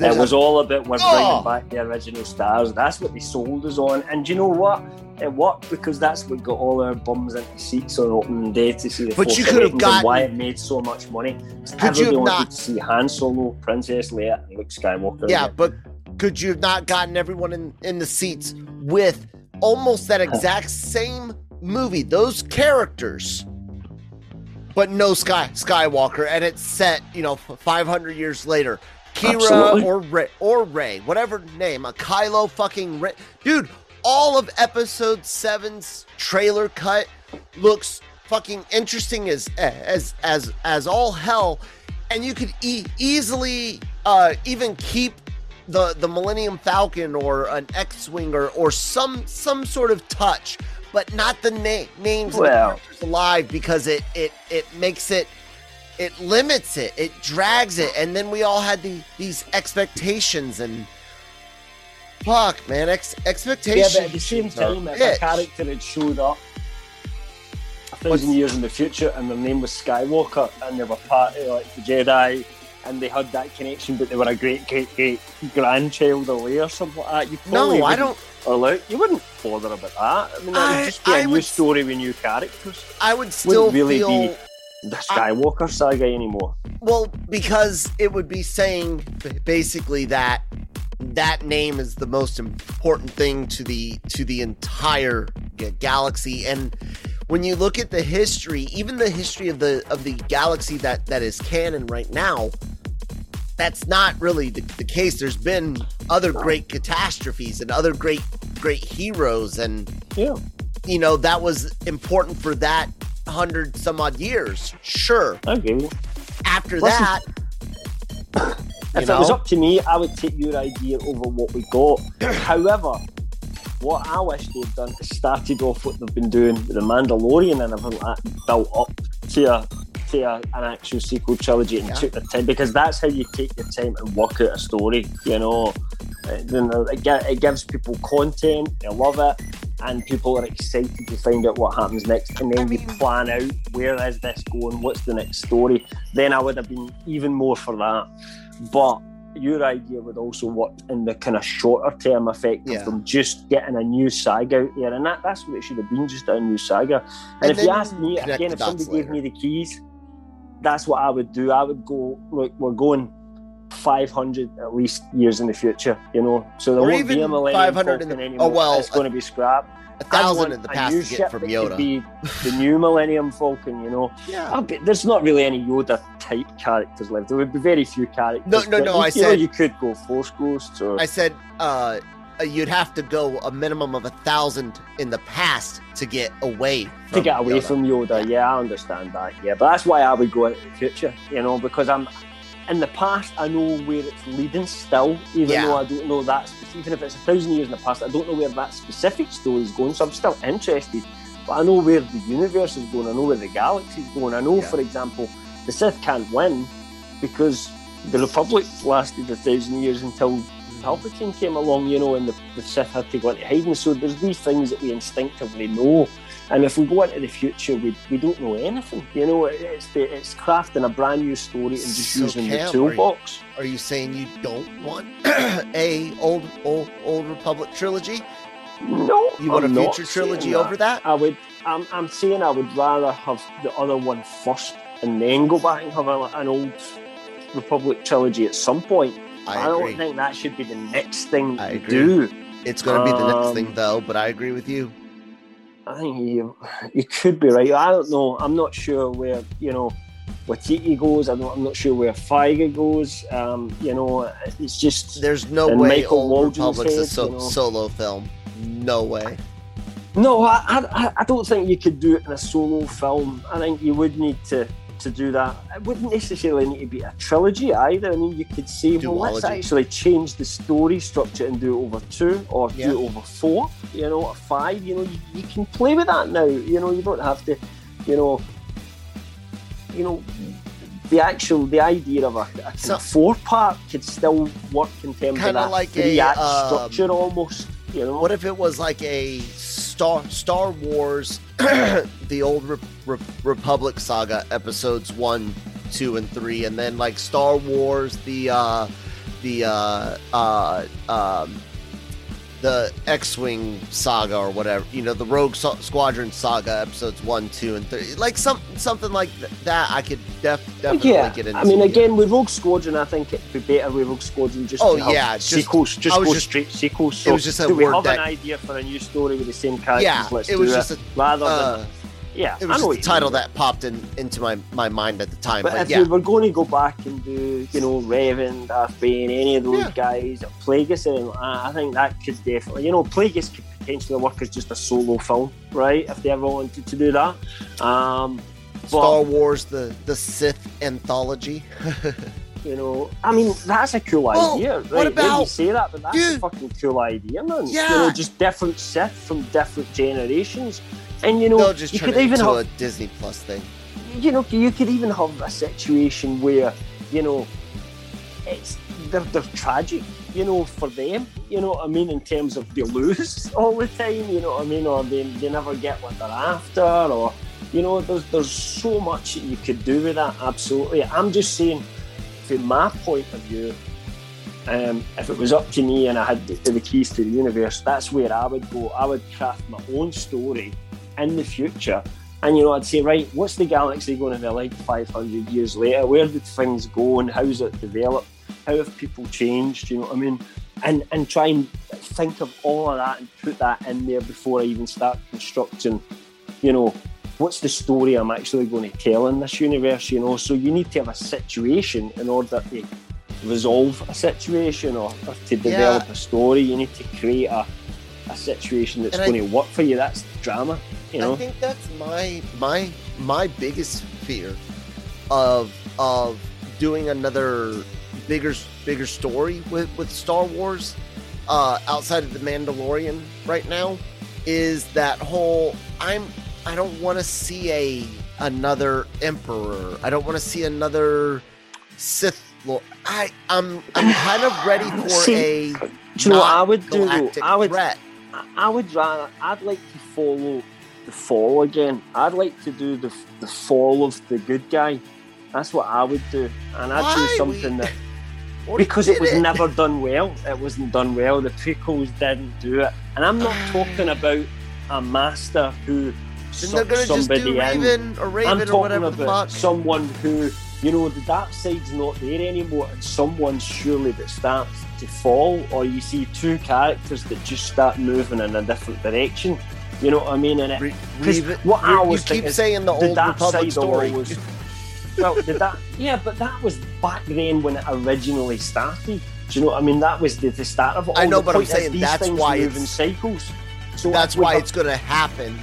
It was all about we're Oh. bringing back the original stars. That's what they sold us on. And do you know what? It worked because that's what got all our bums into seats on opening day to see the But you could have and why it made so much money. Could you have not- to see Han Solo, Princess Leia, and Luke Skywalker. Yeah, again. but could you have not gotten everyone in, in the seats with almost that exact same movie, those characters, but no Sky Skywalker, and it's set, you know, 500 years later. Kira Absolutely. or Ray, or Ray, whatever name, a Kylo fucking Ray. Dude, all of episode 7's trailer cut looks fucking interesting as as as as all hell and you could e- easily uh even keep the the Millennium Falcon or an X-wing or or some some sort of touch but not the name names Well- characters alive because it it it makes it it limits it it drags it and then we all had the these expectations and fuck man ex- yeah, but at the same time, if a character had showed up a What's- thousand years in the future and their name was Skywalker and they were part of like the Jedi and they had that connection, but they were a great great great grandchild of Leia or something like that, you probably no I don't Or Luke, you wouldn't bother about that. I mean, that I- would just be a I new story with new characters. I would still Wouldn't really feel be the Skywalker saga anymore. Well, because it would be saying basically that that name is the most important thing to the to the entire galaxy and when you look at the history, even the history of the of the galaxy that that is canon right now, that's not really the, the case. There's been other great catastrophes and other great great heroes and Yeah. you know that was important for that hundred some odd years. Sure. Agree. After Listen, that, If it was up to me, I would take your idea over what we got. However, what I wish they'd done is started off what they've been doing with the Mandalorian and everything like that, built up to a to a, an actual sequel trilogy and Yeah. took the time because that's how you take your time and work out a story. You know, Uh, then it, it gives people content, they love it, and people are excited to find out what happens next. And then I you plan out where is this going, what's the next story. Then I would have been even more for that. But your idea would also work in the kind of shorter term effect Yeah. of them just getting a new saga out there, and that, that's what it should have been, just a new saga. And And, if you ask me again, if somebody dots gave me the keys, that's what I would do. I would go, look, we're going 500 at least years in the future, you know. So there Or won't be a Millennium 500 in Falcon the- anymore. oh, well, it's going to be scrapped. A thousand in the past to get from Yoda. Be the new Millennium Falcon, you know. Yeah. Be- there's not really any Yoda type characters left. There would be very few characters. No, no, no, You, I you know, said- you could go Force Ghosts or I said uh uh, you'd have to go a minimum of a thousand in the past to get away. From to get away Yoda. from Yoda. Yeah, I understand that. Yeah, but that's why I would go into the future, you know, because I'm in the past. I know where it's leading still, even Yeah. though I don't know that. Even if it's a thousand years in the past, I don't know where that specific story is going. So I'm still interested, but I know where the universe is going. I know where the galaxy is going. I know, Yeah. for example, the Sith can't win because the Republic lasted a thousand years until Palpatine came along, you know, and the, the Sith had to go into hiding. So there's these things that we instinctively know. And if we go into the future, we, we don't know anything. You know, it- it's the, it's crafting a brand new story and just So using Cam, the are you- toolbox. Are you saying you don't want a old old old Republic trilogy? No, You want I'm a future trilogy over that? I would. I'm, I'm saying I would rather have the other one first and then go back and have a, an old Republic trilogy at some point. I I, don't think that should be the next thing I to agree. do. It's going to be the next Um, thing, though. But I agree with you. I think you you could be right. I don't know. I'm not sure where you know Waititi goes. I don't, I'm not sure where Feige goes. Um, you know, it's just There's no way Michael Old Waldron's Republic's a so- you know. solo film. No way. no. I, I I don't think you could do it in a solo film. I think you would need to to do that. It wouldn't necessarily need to be a trilogy either. I mean, you could say, well, let's actually change the story structure and do it over two or Yeah. do it over four. You know, or five. You know, you, you can play with that now. You know, you don't have to. You know, you know. The actual, the idea of a, a So- four part could still work in terms of that like a, three act um, structure almost. You know, What if it was like a Star Star Wars, the old Re- Re- Republic saga episodes one, two, and three, and then like Star Wars the uh, the uh, uh, um, the X-wing saga or whatever, you know, the Rogue so- Squadron saga episodes one, two, and three, like some something like th- that. I could def- definitely yeah, get into. I mean, yeah. again, with Rogue Squadron, I think it'd be better with Rogue Squadron just Oh, yeah, just- sequels, just go just- straight sequels. it So was just a do we have an idea for a new story with the same characters? yeah, Let's it was just it. a rather uh, than yeah. it I was the title that popped in into my my mind at the time. But But, if yeah, we were going to go back and do, you know, Revan, Darth Bane, any of those Yeah. guys, or Plagueis, and I I think that could definitely, you know, Plagueis could potentially work as just a solo film, right? If they ever wanted to do that. Um, Star Wars the the Sith anthology. You know, I mean, that's a cool Well, idea, right? what When you about- say that, but that's a Dude. fucking cool idea, man. Yeah. You know, just different Sith from different generations. And, you know, They'll just you could even have, a Disney Plus thing. you know, you could even have a situation where, you know, it's they're, they're tragic, you know, for them. You know what I mean? In terms of they lose all the time, you know what I mean? Or they, they never get what they're after, or, you know, there's, there's so much that you could do with that, absolutely. I'm just saying, from my point of view, um, if it was up to me and I had the, the keys to the universe, that's where I would go. I would craft my own story in the future. And, you know, I'd say, right, what's the galaxy going to be like 500 years later? Where did things go and how's it developed? How have people changed? You know what I mean? And, and try and think of all of that and put that in there before I even start constructing, you know, what's the story I'm actually going to tell in this universe, you know? So you need to have a situation in order to resolve a situation or, or to develop a story. You need to create a, a situation that's And I- going to work for you. That's drama, you know? I think that's my my my biggest fear of of doing another bigger bigger story with with Star Wars uh, outside of the Mandalorian right now is that whole I'm I don't want to see a another emperor. I don't want to see another Sith Lord. I I'm I'm kind of ready for See, a you know I would do? I would, threat. I would rather, I'd like to follow the fall again. I'd like to do the the fall of the good guy. That's what I would do, and I'd Why? do something that because it was never done well. It wasn't done well. The prequels didn't do it, and I'm not talking ah. about a master who Then they're sucked just somebody in. Raven I'm talking whatever about someone who, you know, the dark side's not there anymore, and someone surely that starts to fall, or you see two characters that just start moving in a different direction. You know what I mean? And it, Re- what I you- always you keep saying the old dark Republic story. always. well, the dark, yeah, but that was back then when it originally started. Do you know what I mean? That was the, the start of it. I know, but I'm saying that's why move it's- in cycles. So That's why have- it's going to happen.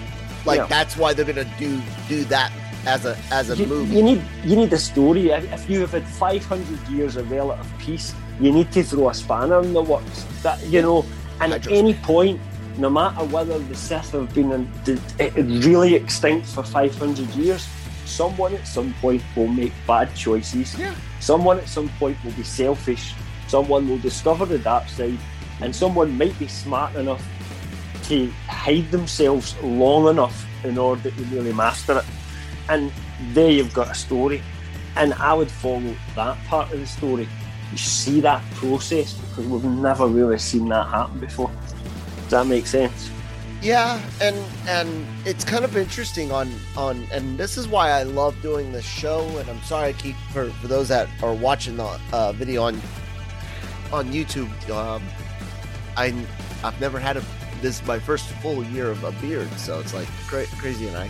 Like Yeah. that's why they're going to do do that as a as a you, movie. you need you need a story. If if you have had 500 years of relative peace, you need to throw a spanner in the works. That you know, and at any point, no matter whether the Sith have been in, eh, really extinct for 500 years, someone at some point will make bad choices. Yeah. Someone at some point will be selfish. Someone will discover the dark side, and someone might be smart enough to hide themselves long enough in order to really master it. And there you've got a story. And I would follow that part of the story. You see that process because we've never really seen that happen before. That make sense? Yeah, and and it's kind of interesting on on and this is why I love doing this show. And I'm sorry I keep for for those that are watching the uh, video on on YouTube. Um, I I've never had a this is my first full year of a beard, so it's like cra- crazy. And I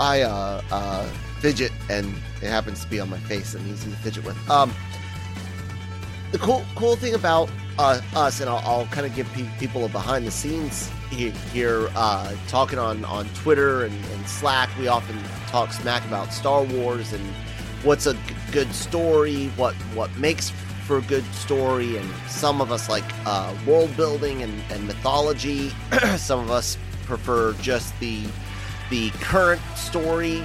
I uh, uh, fidget, and it happens to be on my face and easy to fidget with. Um, the cool cool thing about uh, us, and I'll, I'll kind of give pe- people a behind the scenes here, uh, talking on on Twitter and, and Slack. We often talk smack about Star Wars and what's a g- good story, what what makes for a good story, and some of us like uh, world building and, and mythology. some of us prefer just the the current story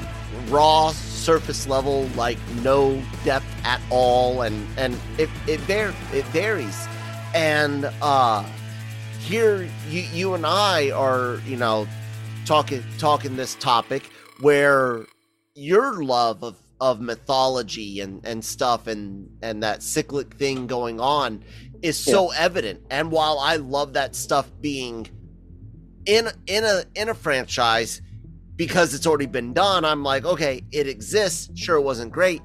raw surface level like no depth at all and and it it, var- it varies and uh here you you and I are you know talking talking this topic where your love of of mythology and and stuff and and that cyclic thing going on is so evident. And while I love that stuff being in in a in a franchise because it's already been done i'm like okay it exists. Sure it wasn't great.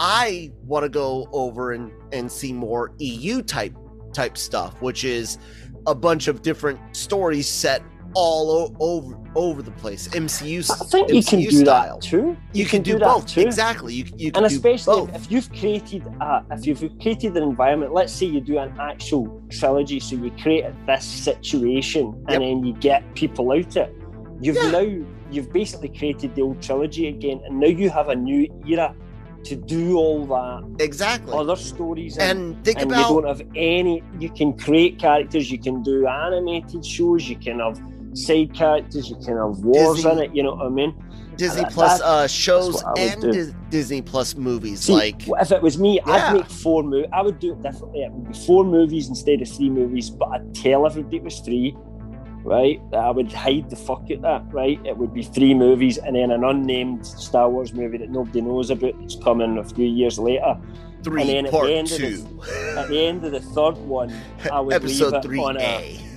I want to go over and and see more eu type type stuff which is a bunch of different stories set all o- over over the place mcu I think you can do style. that too. you, can, do, that both too. exactly you, you can and do especially if, if you've created a, if you've created an environment let's say you do an actual trilogy so you create this situation and Yep. then you get people out of it you've Yeah. now you've basically created the old trilogy again and now you have a new era to do all that exactly other stories and think and about you don't have any you can create characters you can do animated shows you can have side characters you can have wars Disney- in it you know what i mean disney that- plus uh shows what I would and. Dis- disney plus movies See, like if it was me, Yeah. I'd make four movies. I would do it differently. It would be four movies instead of three movies, but I'd tell everybody it was three, right? I would hide the fuck at that, right? It would be three movies and then an unnamed Star Wars movie that nobody knows about that's coming a few years later. three and then at the part end of two At the end of the third one, I would leave episode it three on a a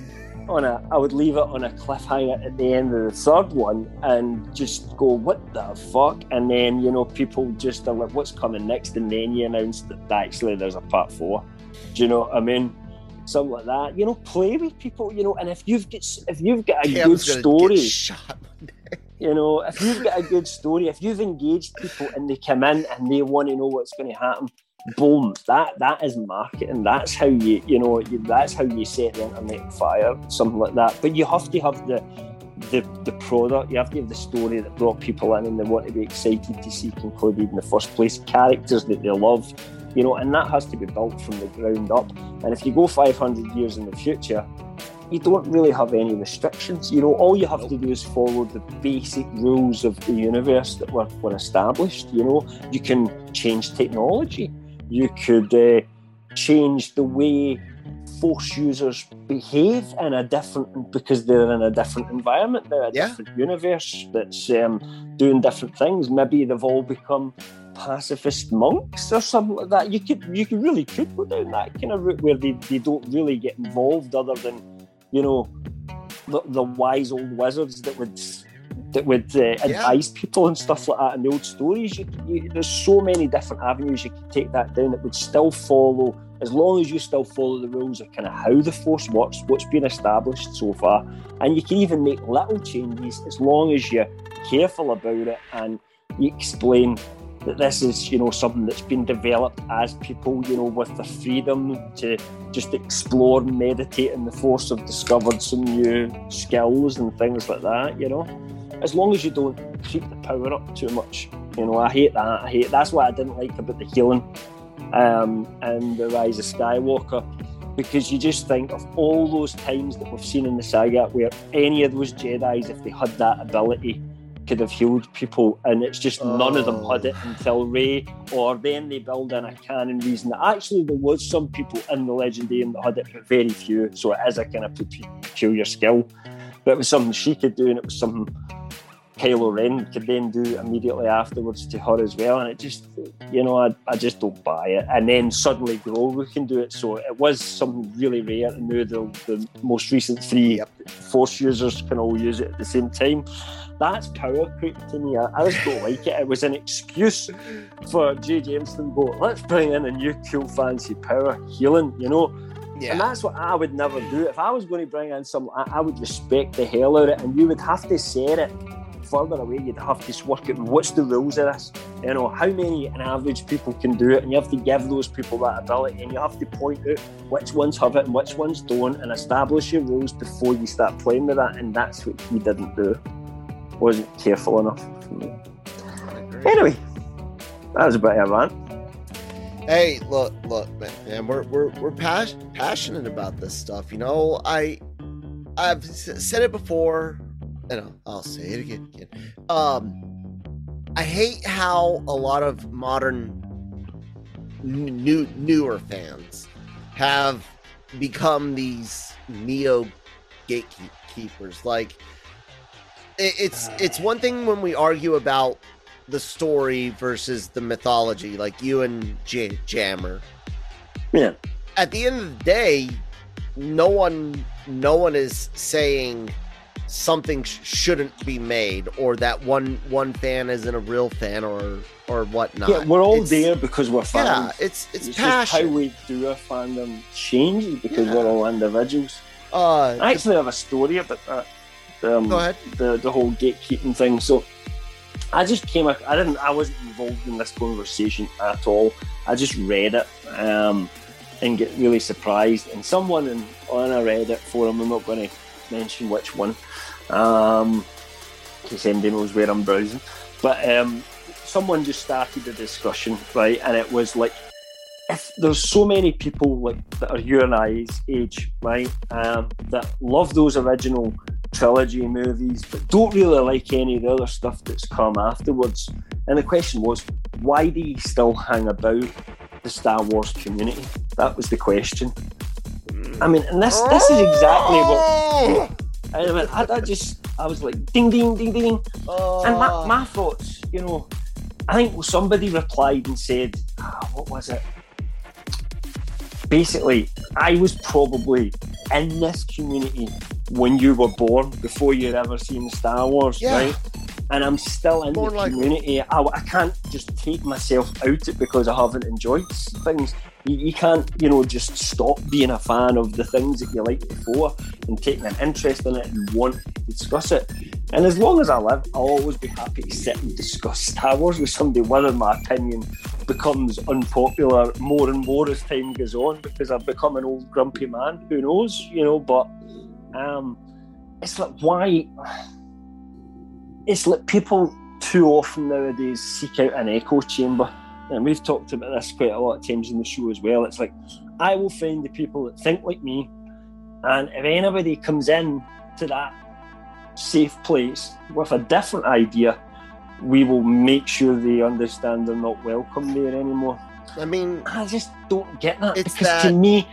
on a I would leave it on a cliffhanger at the end of the third one and just go, what the fuck? And then, you know, people just are like, what's coming next? And then you announce that actually there's a part four. Do you know what I mean? Something like that. You know, play with people, you know, and if you've got if you've got a good story, you know, if you've got a good story, if you've engaged people and they come in and they want to know what's going to happen, boom, that that is marketing. That's how you, you know, you, that's how you set the internet on fire, something like that. But you have to have the the the product. You have to have the story that brought people in and they want to be excited to see concluded in the first place. Characters that they love, you know, and that has to be built from the ground up. And if you go 500 years in the future, you don't really have any restrictions. You know, all you have to do is follow the basic rules of the universe that were, were established. You know, you can change technology. You could uh, change the way force users behave in a different because they're in a different environment. They're a Yeah. different universe that's um, doing different things. Maybe they've all become pacifist monks or something like that. You could you could really could go down that kind of route where they, they don't really get involved other than you know the, the wise old wizards that would that would uh, advise people and stuff like that and the old stories. You, you, there's so many different avenues you could take that down that would still follow, as long as you still follow the rules of kind of how the force works, what's been established so far, and you can even make little changes as long as you're careful about it and you explain that this is, you know, something that's been developed as people, you know, with the freedom to just explore meditate and the force have discovered some new skills and things like that, you know. As long as you don't creep the power up too much. You know, I hate that. I hate that's what I didn't like about the healing um, and the Rise of Skywalker. Because you just think of all those times that we've seen in the saga where any of those Jedi's, if they had that ability, could have healed people, and it's just oh. none of them had it until Rey, or then they build in a canon reason that actually there was some people in the Legendarium that had it, but very few. So it is a kind of peculiar skill, but it was something she could do, and it was something Kylo Ren could then do immediately afterwards to her as well. And it just, you know, I, I just don't buy it. And then suddenly Grogu can do it. So it was something really rare. And now the, the most recent three. Force users can all use it at the same time. That's power creep to me. I, I just don't like it. It was an excuse for J. James to go, let's bring in a new cool fancy power healing, you know. Yeah. And that's what I would never do. If I was going to bring in some, I, I would respect the hell out of it, and you would have to say it further away, you'd have to work out what's the rules of this. You know, how many an average people can do it, and you have to give those people that ability, and you have to point out which ones have it and which ones don't, and establish your rules before you start playing with that. And that's what he didn't do. Wasn't careful enough. Anyway, that was a bit of a rant. Hey, look, look, man, we're we're we're pas- passionate about this stuff. You know, I I've said it before and I'll, I'll say it again, again. Um, I hate how a lot of modern new newer fans have become these neo gatekeepers. Like it, it's it's one thing when we argue about the story versus the mythology, like you and J- Jammer. Yeah. At the end of the day, no one no one is saying something sh- shouldn't be made or that one one fan isn't a real fan or or whatnot. Yeah, we're all it's, there because we're fans. Yeah, it's it's, it's passion. how we do our fandom changes because yeah. we're all individuals. Uh, I actually have a story about that. Um, go ahead. The the whole gatekeeping thing. So I just came. I didn't. I wasn't involved in this conversation at all. I just read it um, and get really surprised. And someone in, on a Reddit forum, I'm not going to mention which one, um, case anybody knows where I'm browsing. But um, someone just started a discussion, right? And it was like, if there's so many people like that are you and I's age, right, um, that love those original trilogy movies, but don't really like any of the other stuff that's come afterwards. And the question was, why do you still hang about the Star Wars community? That was the question. I mean, and this this is exactly what I mean, I, I just, I was like, ding, ding, ding, ding. Oh. And my, my thoughts, you know, I think somebody replied and said, oh, what was it? Basically, I was probably in this community when you were born, before you'd ever seen Star Wars, yeah. right? And I'm still in More the community. I, I can't just take myself out it because I haven't enjoyed things. You, you, can't, you know, just stop being a fan of the things that you liked before and taking an interest in it and want to discuss it. And as long as I live, I'll always be happy to sit and discuss Star Wars with somebody, whether my opinion becomes unpopular more and more as time goes on because I've become an old grumpy man. Who knows, you know? But um, it's like why? It's like people too often nowadays seek out an echo chamber and we've talked about this quite a lot of times in the show as well. It's like I will find the people that think like me, and if anybody comes in to that safe place with a different idea, we will make sure they understand they're not welcome there anymore. I mean, I just don't get that because that... to me,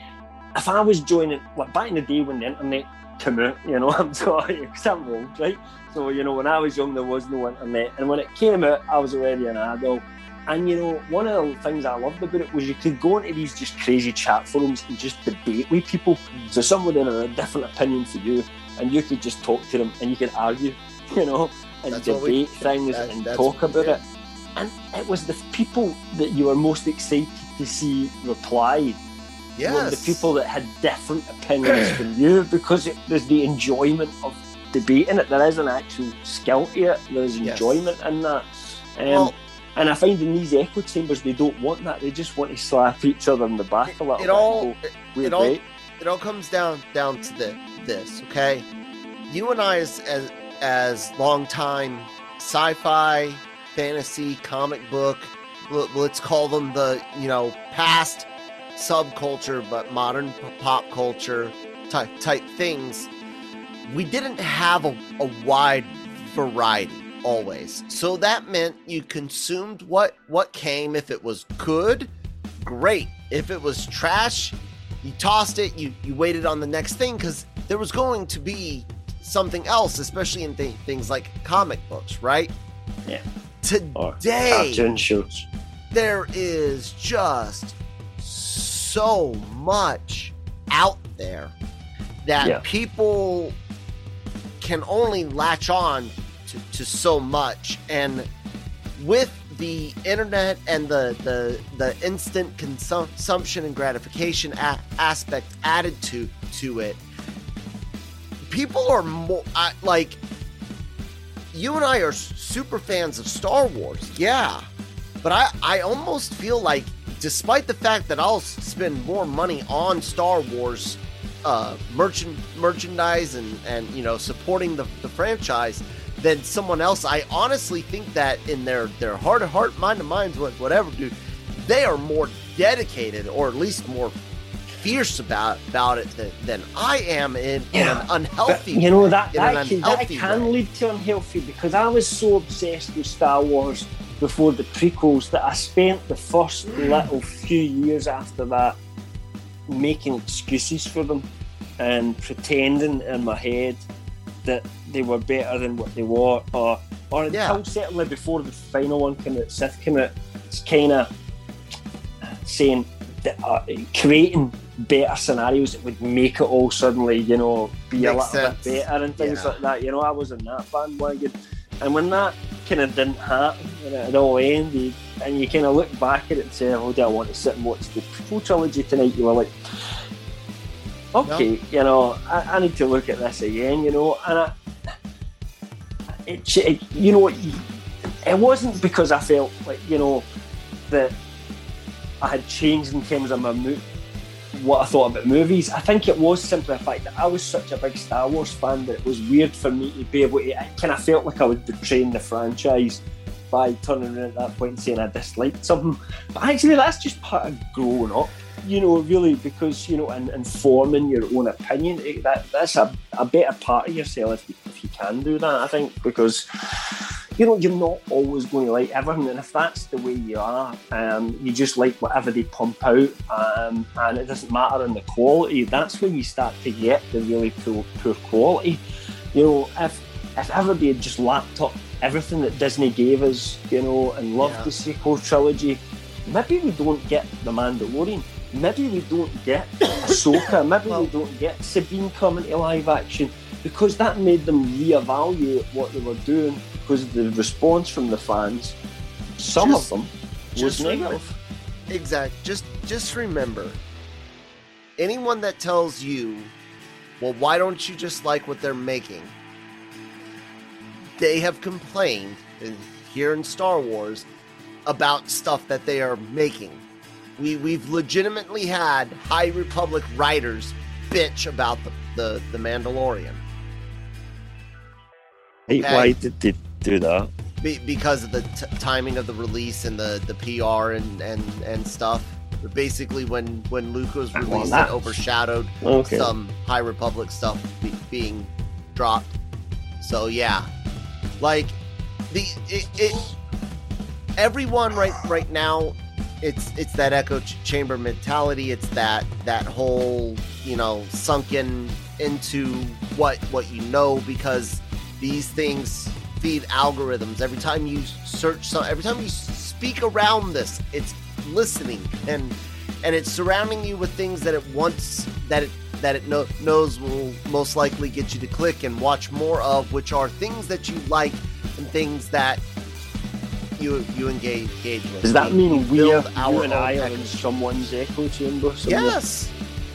if I was joining, like back in the day when the internet came out, you know, I'm sorry, because I'm old, right? So, you know, when I was young, there was no internet. And when it came out, I was already an adult. And you know, one of the things I loved about it was you could go into these just crazy chat forums and just debate with people. So someone had a different opinion to you, and you could just talk to them and you could argue, you know, and that's debate we, things that, and talk about yeah. it. And it was the people that you were most excited to see reply. Yes. the people that had different opinions from you because it, there's the enjoyment of debating it. There is an actual skill to it. There's enjoyment yes. in that. Um, well, And I find in these echo chambers, they don't want that. They just want to slap each other in the back a little It bit. all it, it all it all comes down down to the, this, okay? You and I as as as longtime sci-fi, fantasy, comic book, let's call them the you know past subculture but modern pop culture type type things. We didn't have a, a wide variety always, so that meant you consumed what what came. If it was good, great. If it was trash, you tossed it. You you waited on the next thing because there was going to be something else, especially in th- things like comic books, right? Yeah. Today, cartoon shows. there is just so much out there that Yeah. people can only latch on to, to so much. And with the internet and the the, the instant consum- consumption and gratification a- aspect added to to it people are more I, like you and I are super fans of Star Wars yeah. But I, I almost feel like, despite the fact that I'll spend more money on Star Wars uh, merchant merchandise and, and you know supporting the, the franchise than someone else, I honestly think that in their their heart of heart, mind of minds, whatever, dude, they are more dedicated or at least more fierce about about it than, than I am in, in Yeah, an But, unhealthy you know that in an that can, that can way. lead to unhealthy because I was so obsessed with Star Wars before the prequels that I spent the first mm. little few years after that making excuses for them and pretending in my head that they were better than what they were, or or until Yeah. certainly before the final one came out, Sith came out, it's kind of saying that, uh, creating better scenarios that would make it all suddenly, you know, be a Makes little sense. bit better and things Yeah. like that. You know, I was in that bandwagon, and when that kind of didn't happen and it all ended, and you kind of look back at it and say, "Oh, do I want to sit and watch the full trilogy tonight?" You were like, "Okay, you know, I, I need to look at this again." You know, and I, it, it, you know, it wasn't because I felt like you know that I had changed in terms of my mo- what I thought about movies. I think it was simply the fact that I was such a big Star Wars fan that it was weird for me to be able to. I kind of felt like I was betraying the franchise by turning around at that point and saying I disliked something. But actually, that's just part of growing up. You know, really, because you know, and, and forming your own opinion. eh, That that's a, a better part of yourself if you, if you can do that. I think because you know, you're not always going to like everything, and if that's the way you are, um, you just like whatever they pump out, um, and it doesn't matter in the quality. That's when you start to get the really poor, poor quality. You know, if if everybody had just lapped up everything that Disney gave us, you know, and loved Yeah. the sequel trilogy, maybe we don't get the Mandalorian. Maybe we don't get Ahsoka. Maybe Well- we don't get Sabine coming to live action because that made them reevaluate what they were doing because of the response from the fans. Some Just- of them was just remember- negative. Exact. Just just remember, anyone that tells you, well, why don't you just like what they're making? They have complained here in Star Wars about stuff that they are making. We we've legitimately had High Republic writers bitch about the the, the Mandalorian Hey. Why did they do that? be, because of the t- timing of the release and the, the PR and, and, and stuff. But basically, when when Luke was released, it overshadowed Okay. some High Republic stuff be, being dropped. So yeah, like the it, it everyone right right now, it's it's that echo ch- chamber mentality. It's that that whole you know sunken into what what you know because these things feed algorithms. Every time you search some, every time you speak around this, it's listening and and it's surrounding you with things that it wants that it that it know, knows will most likely get you to click and watch more of, which are things that you like and things that you you engage, engage with. Does that mean we are, you and I are in someone's echo chamber? somewhere? Yes.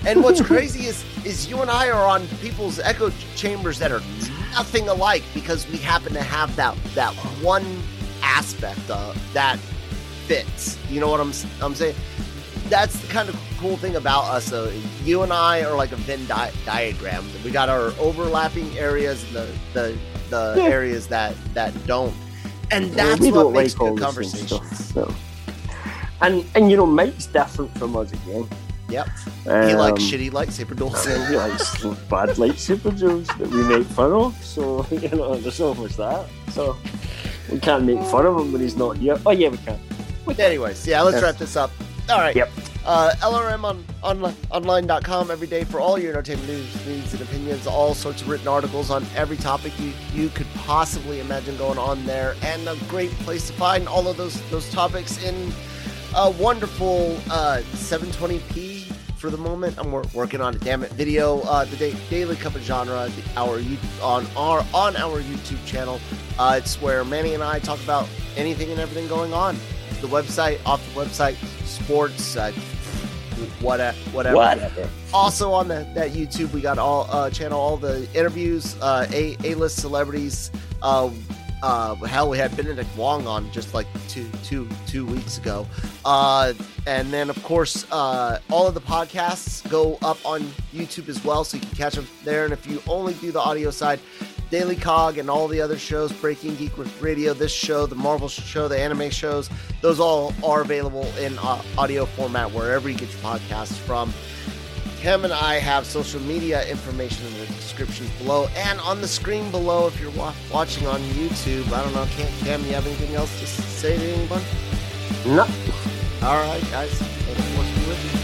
And what's crazy is is you and I are on people's echo chambers that are nothing alike because we happen to have that that one aspect of that fits. You know what I'm I'm saying? That's the kind of cool thing about us. So you and I are like a Venn di- diagram. We got our overlapping areas, the the the Yeah. areas that that don't, and that's what makes like good conversations. stuff, so. And and you know, Mike's different from us again. Yep, he likes Um, shitty lightsaber duels. and he likes bad lightsaber duels that we make fun of. So you know, there's so much that. So we can't make fun of him when he's not here. Oh yeah, we can. But, anyways, yeah, let's Yes. wrap this up. All right. Yep. Uh, LRM on, on online.com every day for all your entertainment news, needs, and opinions. All sorts of written articles on every topic you, you could possibly imagine going on there, and a great place to find all of those those topics in a wonderful uh, 720p for the moment. I'm wor- working on a damn it video. Uh, the da- daily cup of genre, the, our you on our on our YouTube channel. Uh, it's where Manny and I talk about anything and everything going on. The website, off the website, sports, uh, whatever, whatever. Whatever. Also on the, that YouTube, we got all uh, channel all the interviews, uh, a a list celebrities. Uh, uh, hell, we had Benedict Wong on just like two two two weeks ago. Uh, and then of course, uh, all of the podcasts go up on YouTube as well, so you can catch them there. And if you only do the audio side. Daily Cog and all the other shows, Breaking Geek with Radio, this show, the Marvel show, the anime shows, those all are available in uh, audio format wherever you get your podcasts from. Cam and I have social media information in the description below and on the screen below if you're wa- watching on YouTube. I don't know, Cam, Cam, you have anything else to say to anyone? No. All right, guys. Thank you for with me.